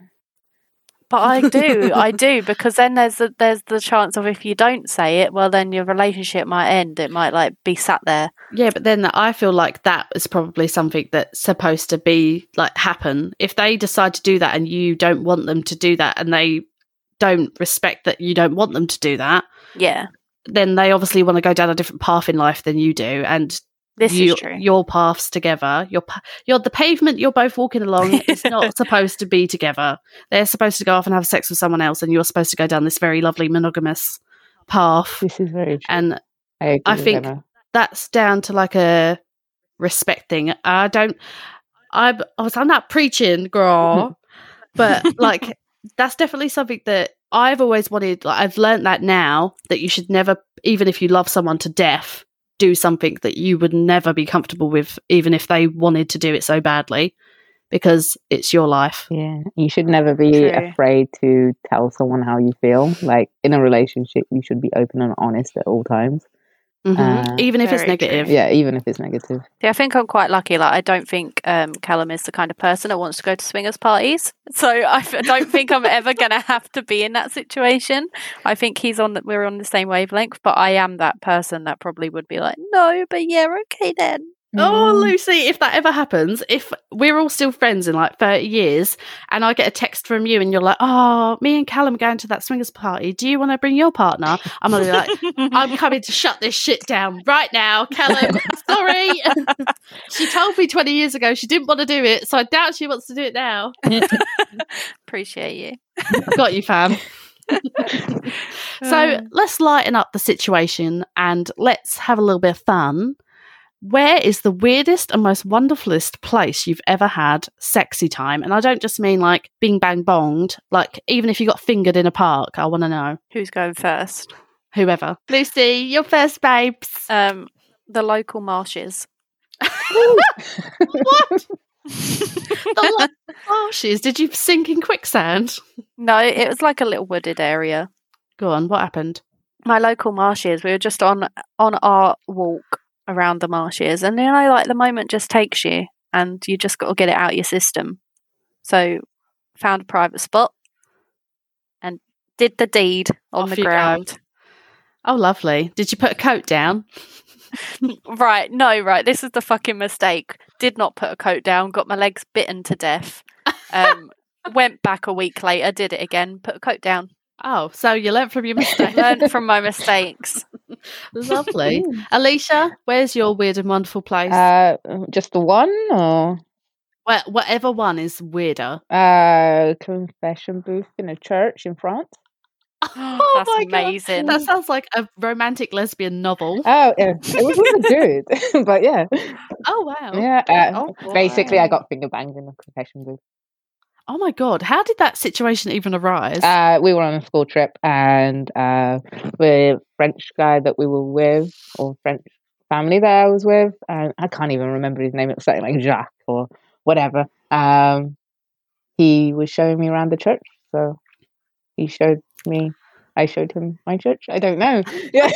But I do, I do, because then there's the, there's the chance of if you don't say it, well, then your relationship might end. It might like be sat there. Yeah, but then I feel like that is probably something that's supposed to be like happen. If they decide to do that and you don't want them to do that and they don't respect that you don't want them to do that, Yeah, then they obviously want to go down a different path in life than you do. And this you, is true. your paths together, your your the pavement you're both walking along is not supposed to be together. They're supposed to go off and have sex with someone else, and you're supposed to go down this very lovely monogamous path. This is very true. And I, I think- that's down to like a respect thing. I don't. I I was I'm not preaching, girl, but like that's definitely something that I've always wanted. Like I've learned that now that you should never, even if you love someone to death, do something that you would never be comfortable with, even if they wanted to do it so badly, because it's your life. Yeah, you should never be True. afraid to tell someone how you feel. Like in a relationship, you should be open and honest at all times. Mhm. Uh, even if it's very true. negative. Yeah, even if it's negative. Yeah, I think I'm quite lucky. Like, I don't think um, Callum is the kind of person that wants to go to swingers parties. So I f- don't think I'm ever going to have to be in that situation. I think he's on. The, we're on the same wavelength. But I am that person that probably would be like, no, but yeah, okay then. Oh, Mm. Lucy, if that ever happens, if we're all still friends in like 30 years and I get a text from you and you're like, oh, me and Callum are going to that swingers party. Do you want to bring your partner? I'm going to be like, I'm coming to shut this shit down right now, Callum. Sorry. she told me 20 years ago she didn't want to do it, so I doubt she wants to do it now. Appreciate you. Got you, fam. so Uh, let's lighten up the situation and let's have a little bit of fun. Where is the weirdest and most wonderfulest place you've ever had sexy time? And I don't just mean like bing bang bonged, like even if you got fingered in a park, I want to know. who's going first? Whoever. Lucy, you're first, babes. Um, the local marshes. what? the lo- marshes. Did you sink in quicksand? No, it was like a little wooded area. Go on, what happened? my local marshes. We were just on on our walk around the marshes, and you know, like the moment just takes you, and you just got to get it out your system. So, found a private spot and did the deed on Off the you go. ground. Oh, lovely. Did you put a coat down? Right, no, right. This is the fucking mistake. Did not put a coat down. Got my legs bitten to death. Um, went back a week later. Did it again. Put a coat down. Oh, so you learnt from your mistake. Learned from my mistakes. Lovely. Alicia, where's your weird and wonderful place? Uh, just the one or Wha- whatever one is weirder. uh, confession booth in a church in France? Oh That's my God. That sounds like a romantic lesbian novel. Oh, yeah, it was really good. but yeah, Oh wow. yeah. Uh, Oh, basically, I got finger banged in the confession booth. Oh my god, how did that situation even arise? Uh, we were on a school trip, and uh, the French guy that we were with, or French family that I was with, and I can't even remember his name. It was something like Jacques or whatever. Um, he was showing me around the church, so he showed me. I showed him my church. I don't know. Yeah,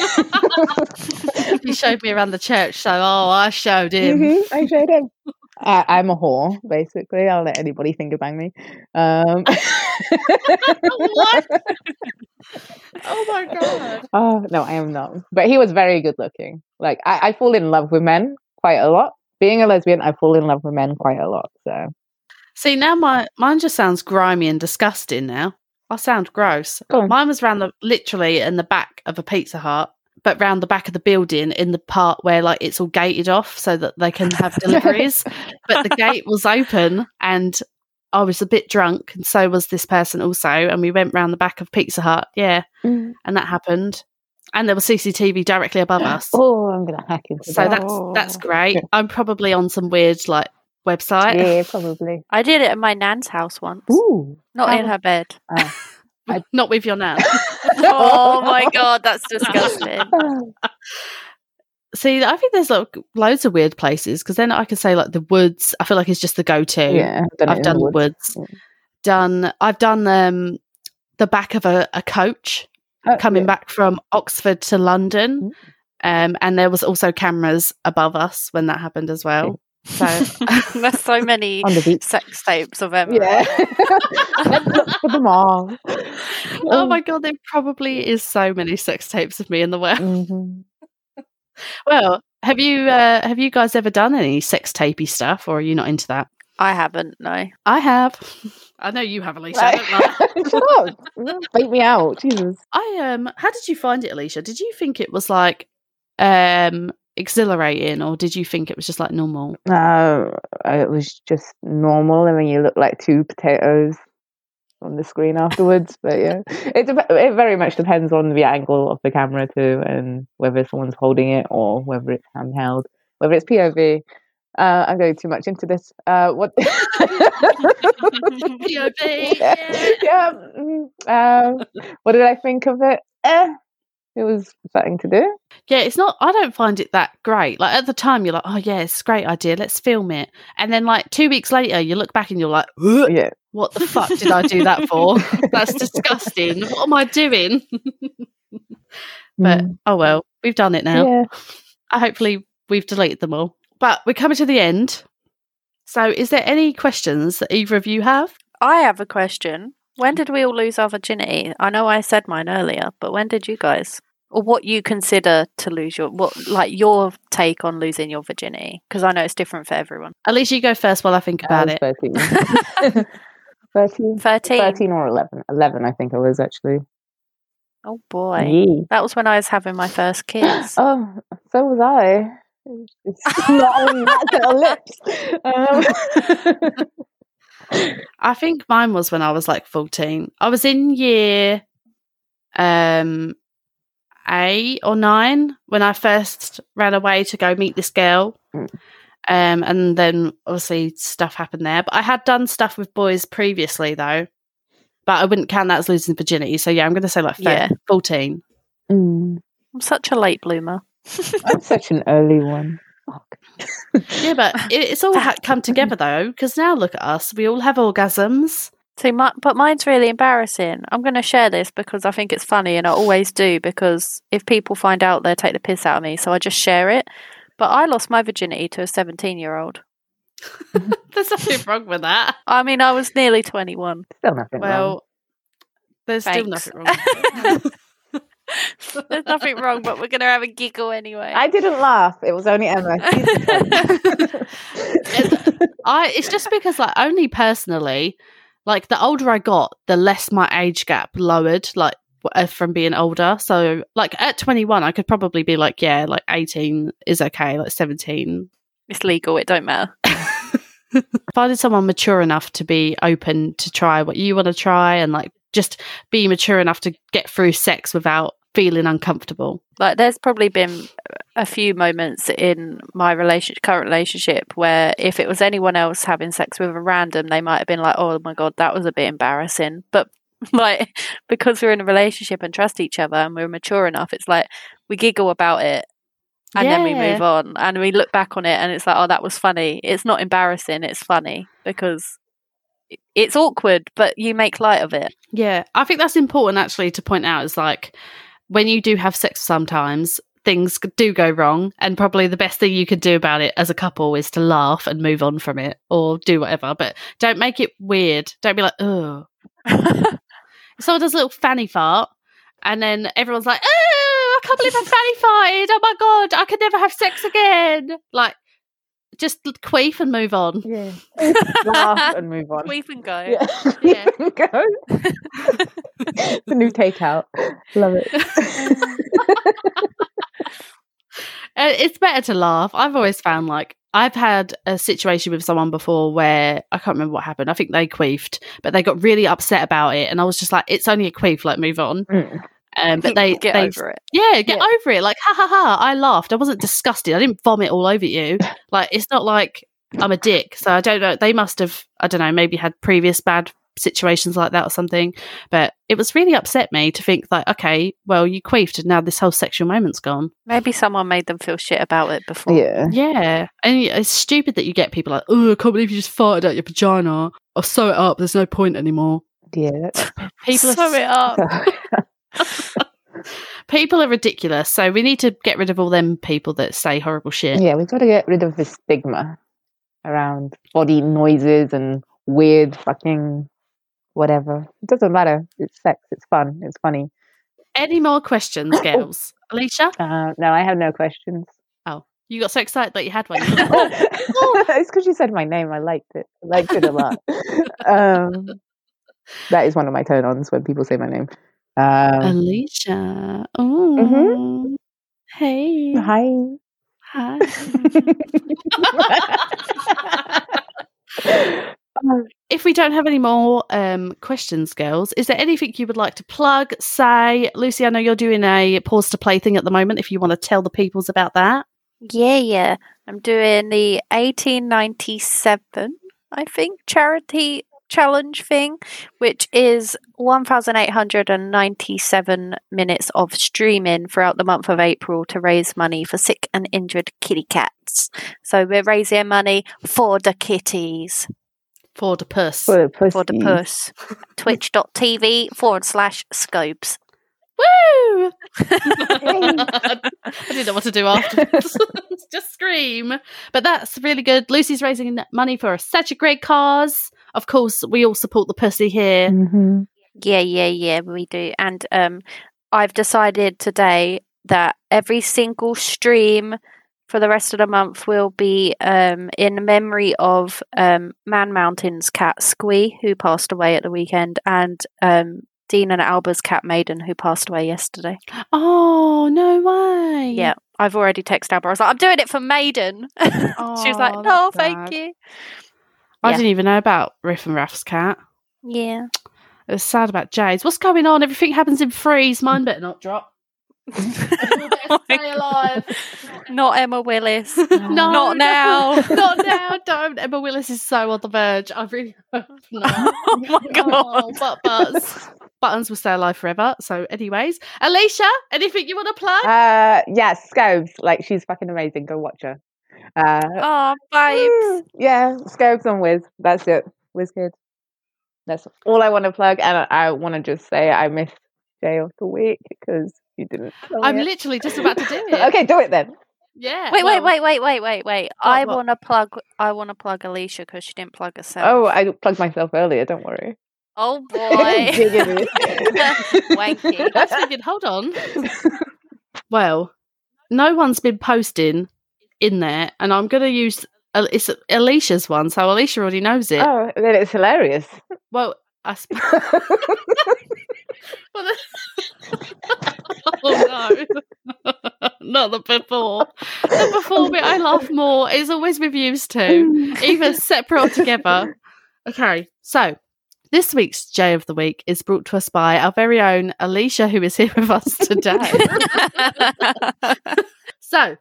he showed me around the church, so oh, I showed him. Mhm, I showed him. I, I'm a whore, basically. I'll let anybody finger bang me. Um, what? oh my god! Oh no, I am not. But he was very good looking. Like I, I fall in love with men quite a lot. Being a lesbian, I fall in love with men quite a lot. So See, now my mine just sounds grimy and disgusting. Now I sound gross. Mine was around the literally in the back of a Pizza Hut, but round the back of the building in the part where like it's all gated off so that they can have deliveries. but the gate was open and I was a bit drunk, and so was this person also. And we went round the back of Pizza Hut, yeah, mm. and that happened. And there was CCTV directly above us. oh, I'm gonna hack into So that. that's that's great. I'm probably on some weird like website. yeah, probably. I did it at my nan's house once. Ooh. Not in oh. her bed. Ah. Not with your nan. Oh my god, that's disgusting. See, I think there's like loads of weird places because then I can say like the woods. I feel like it's just the go-to. yeah, done I've done the the woods. woods. Done. I've done um, the back of a, a coach Oh, coming yeah. back from Oxford to London, um, and there was also cameras above us when that happened as well. So There's so many the sex tapes of Emma. Yeah, look for them all. oh my god, there probably is so many sex tapes of me in the world. Mhm. Well, have you uh, have you guys ever done any sex tapey stuff, or are you not into that? I haven't, no. I have. I know you have, Alicia. I don't. Shut up! Bait me out, Jesus. I um how did you find it, Alicia? Did you think it was like um exhilarating or did you think it was just like normal? No, it was just normal, I mean, you look like two potatoes on the screen afterwards. but yeah, it dep- it very much depends on the angle of the camera too, and whether someone's holding it or whether it's handheld, whether it's POV. Uh, I'm going too much into this. Uh, what? POV, yeah. yeah. mm, Um, what did I think of it? Eh, it was something to do. Yeah, it's not I don't find it that great. Like at the time you're like, Oh yeah, it's a great idea, let's film it. And then like two weeks later you look back and you're like, "Ugh, Yeah. what the fuck did I do that for? That's disgusting. What am I doing? But Mm. oh well, we've done it now. yeah. Hopefully we've deleted them all. But we're coming to the end. So is there any questions that either of you have? I have a question. When did we all lose our virginity? I know I said mine earlier, but when did you guys? Or what you consider to lose your what like your take on losing your virginity? Because I know it's different for everyone. At least you go first while I think about I it. was 13. 13. 13. 13 or 11. 11, I think I was actually. Oh boy. Yeah. That was when I was having my first kiss. Oh, so was I. It's not on that lips. Um, I think mine was when I was like 14. I was in year um eight or nine when I first ran away to go meet this girl. Mm. Um and then obviously stuff happened there. But I had done stuff with boys previously though. But I wouldn't count that as losing virginity. So yeah, I'm gonna say like thir- Yeah. 14. mm, I'm such a late bloomer. I'm such an early one. Yeah, but it, it's all had come together though, because now look at us. We all have orgasms. See, my, but mine's really embarrassing. I'm going to share this because I think it's funny, and I always do. Because if people find out, they'll take the piss out of me. So I just share it. But I lost my virginity to a 17 year old. There's nothing wrong with that. I mean, I was nearly 21. Still nothing wrong. Well, there's still nothing wrong. There's nothing wrong, but we're going to have a giggle anyway. I didn't laugh. It was only Emma. I it's just because like only personally, like the older I got, the less my age gap lowered, like uh, from being older. So like at 21, I could probably be like, yeah, like 18 is okay, like 17. it's legal, it don't matter. Finding someone mature enough to be open to try what you want to try and like just be mature enough to get through sex without feeling uncomfortable. Like, there's probably been a few moments in my relation, current relationship where if it was anyone else having sex with a random, they might have been like, "Oh my god, that was a bit embarrassing." But like, because we're in a relationship and trust each other and we're mature enough, it's like we giggle about it and then we move on and we look back on it and it's like, "Oh, that was funny." It's not embarrassing; it's funny because it's awkward, but you make light of it. Yeah, I think that's important actually to point out is like when you do have sex sometimes things do go wrong and probably the best thing you could do about it as a couple is to laugh and move on from it or do whatever but don't make it weird don't be like oh Someone does a little fanny fart, and then everyone's like, "Oh, I can't believe I fanny farted! Oh my god, I could never have sex again!" Like, just queef and move on. Yeah. Laugh and move on. Weep and go. Yeah. Yeah. Go. the new takeout. Love it. Uh, it's better to laugh. I've always found like I've had a situation with someone before where I can't remember what happened. I think they queefed, but they got really upset about it, and I was just like, "It's only a queef, like move on." Mm. Um, but they get they, over it. Yeah, get Yeah. over it. Like, ha ha ha. I laughed. I wasn't disgusted. I didn't vomit all over you. Like, it's not like I'm a dick. So I don't know. They must have, I don't know, maybe had previous bad situations like that or something. But it was really upset me to think, like, okay, well, you queefed and now this whole sexual moment's gone. Maybe someone made them feel shit about it before. Yeah. Yeah. And it's stupid that you get people like, oh, I can't believe you just farted out your vagina. I'll sew it up. There's no point anymore. Yeah. People are Sew it up. people are ridiculous. So we need to get rid of all them people that say horrible shit. yeah, we've got to get rid of the stigma around body noises and weird fucking whatever. It doesn't matter. It's sex. It's fun. It's funny. Any more questions, girls? Alicia? Uh, no, I have no questions. Oh, you got so excited that you had one. it's because you said my name. I liked it. I liked it a lot. um, that is one of my turn ons when people say my name. Um, Alicia. Oh. Hey. hi. Hi. if we don't have any more um, questions, girls, is there anything you would like to plug, say? Lucy, I know you're doing a Paws to Play thing at the moment. If you want to tell the peoples about that. Yeah, yeah. I'm doing the 1897, I think, charity challenge thing, which is 1,897 minutes of streaming throughout the month of April to raise money for sick and injured kitty cats. So we're raising money for the kitties, For the puss. For the pussy. for the puss. Twitch.tv forward slash scopes. Woo! I didn't know what to do afterwards. Just scream. But that's really good. Lucy's raising money for such a great cause. Of course, we all support the pussy here. Mhm. Yeah, yeah, yeah, we do. And um, I've decided today that every single stream for the rest of the month will be um, in memory of um, Man Mountain's cat Squee, who passed away at the weekend, and um, Dean and Alba's cat Maiden, who passed away yesterday. Oh, no way. Yeah, I've already texted Alba. I was like, I'm doing it for Maiden. she was like, Oh, No, thank sad. you. I Yeah. didn't even know about Riff and Raff's cat. Yeah. It was sad about Jay's. What's going on? Everything happens in freeze. Mine better not drop. Better stay alive. Not Emma Willis. No, Not now. not now. Don't. Emma Willis is so on the verge. I really hope not. oh my god. Oh, but buttons. buttons will stay alive forever. So, anyways, Alicia, anything you want to plug? Uh, yeah, Scobes. Like, she's fucking amazing. Go watch her. Uh, Oh, babes. yeah, Scobes on Wiz. That's it. Wiz Kid. That's all I want to plug. And I, I want to just say I missed Day of the Week because you didn't. tell I'm it. literally just about to do it. okay, do it then. Yeah. Wait, well, wait, wait, wait, wait, wait, wait. I want to plug. I want to plug Alicia because she didn't plug herself. Oh, I plugged myself earlier. Don't worry. oh boy. Giggity. Wanky. I was thinking, hold on. well, no one's been posting in there, and I'm going to use uh, it's Alicia's one, so Alicia already knows it. Oh, then it's hilarious. Well, I well, oh no, not the before. The before bit I laugh more. It's always with yous two, either separate or together. Okay, so this week's J of the Week is brought to us by our very own Alicia, who is here with us today. so,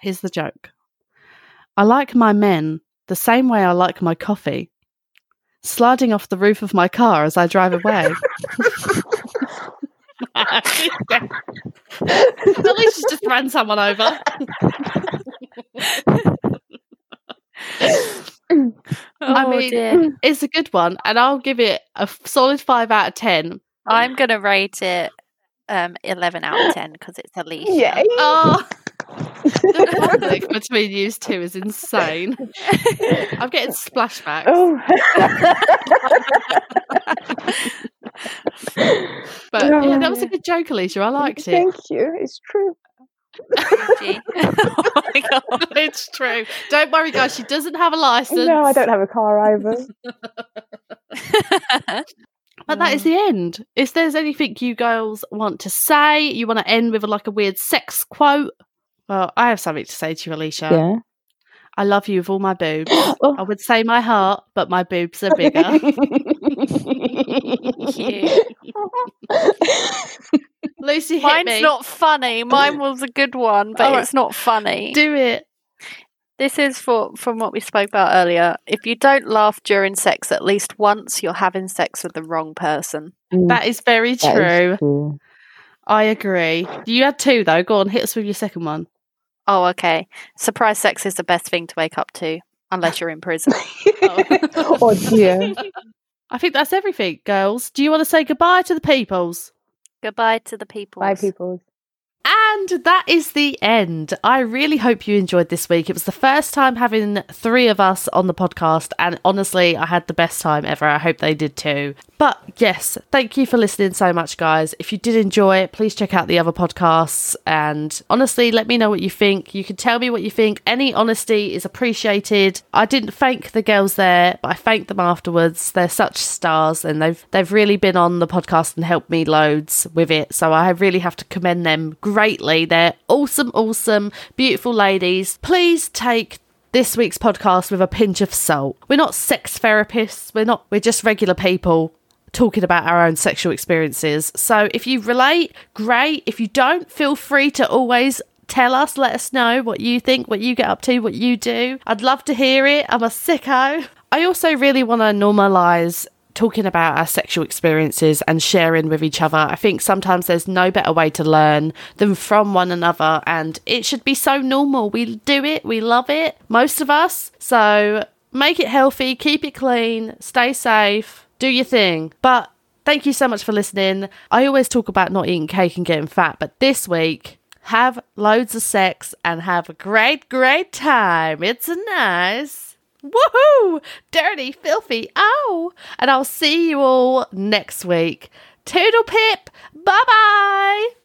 here's the joke I like my men the same way I like my coffee, sliding off the roof of my car as I drive away. Alicia's just ran someone over. oh I mean- dear. It's a good one, and I'll give it a solid five out of ten. I'm gonna rate it um 11 out of 10 because it's Alicia. Yay. Oh, the conflict between you two is insane. I'm getting splashbacks. Oh. But yeah, that was a oh, good joke, Alicia. I liked it. Thank you. It's true. Oh my god. it's true. Don't worry, guys. She doesn't have a license. No, I don't have a car either. But that is the end. If there's anything you girls want to say, you want to end with like a weird sex quote. Well, I have something to say to you, Alicia. Yeah. I love you with all my boobs. Oh. I would say my heart, but my boobs are bigger. Lucy, hit Mine's me. not funny. Mine was a good one, but All right. it's not funny. Do it. This is for from what we spoke about earlier. If you don't laugh during sex at least once, you're having sex with the wrong person. Mm. That is very That is true. true. I agree. You had two though. Go on, hit us with your second one. Oh, okay. Surprise sex is the best thing to wake up to, unless you're in prison. oh dear. I think that's everything, girls. Do you want to say goodbye to the peoples? Goodbye to the people. Bye, people. And that is the end. I really hope you enjoyed this week. It was the first time having three of us on the podcast, and honestly, I had the best time ever. I hope they did too. But yes, thank you for listening so much, guys. If you did enjoy it, please check out the other podcasts. And honestly, let me know what you think. You can tell me what you think. Any honesty is appreciated. I didn't thank the girls there, but I thanked them afterwards. They're such stars, and they've they've really been on the podcast and helped me loads with it. So I really have to commend them greatly. They're awesome, awesome, beautiful ladies. Please take this week's podcast with a pinch of salt. We're not sex therapists. We're not. We're just regular people talking about our own sexual experiences. So if you relate, great. If you don't, feel free to always tell us, let us know what you think, what you get up to, what you do. I'd love to hear it. I'm a sicko. I also really want to normalize talking about our sexual experiences and sharing with each other. I think sometimes there's no better way to learn than from one another, and it should be so normal. We do it, we love it, most of us. So make it healthy, keep it clean, stay safe, do your thing. But thank you so much for listening. I always talk about not eating cake and getting fat, but this week, have loads of sex and have a great, great time. It's nice. Woohoo! Dirty, filthy, ow! And I'll see you all next week. Toodle pip! Bye bye!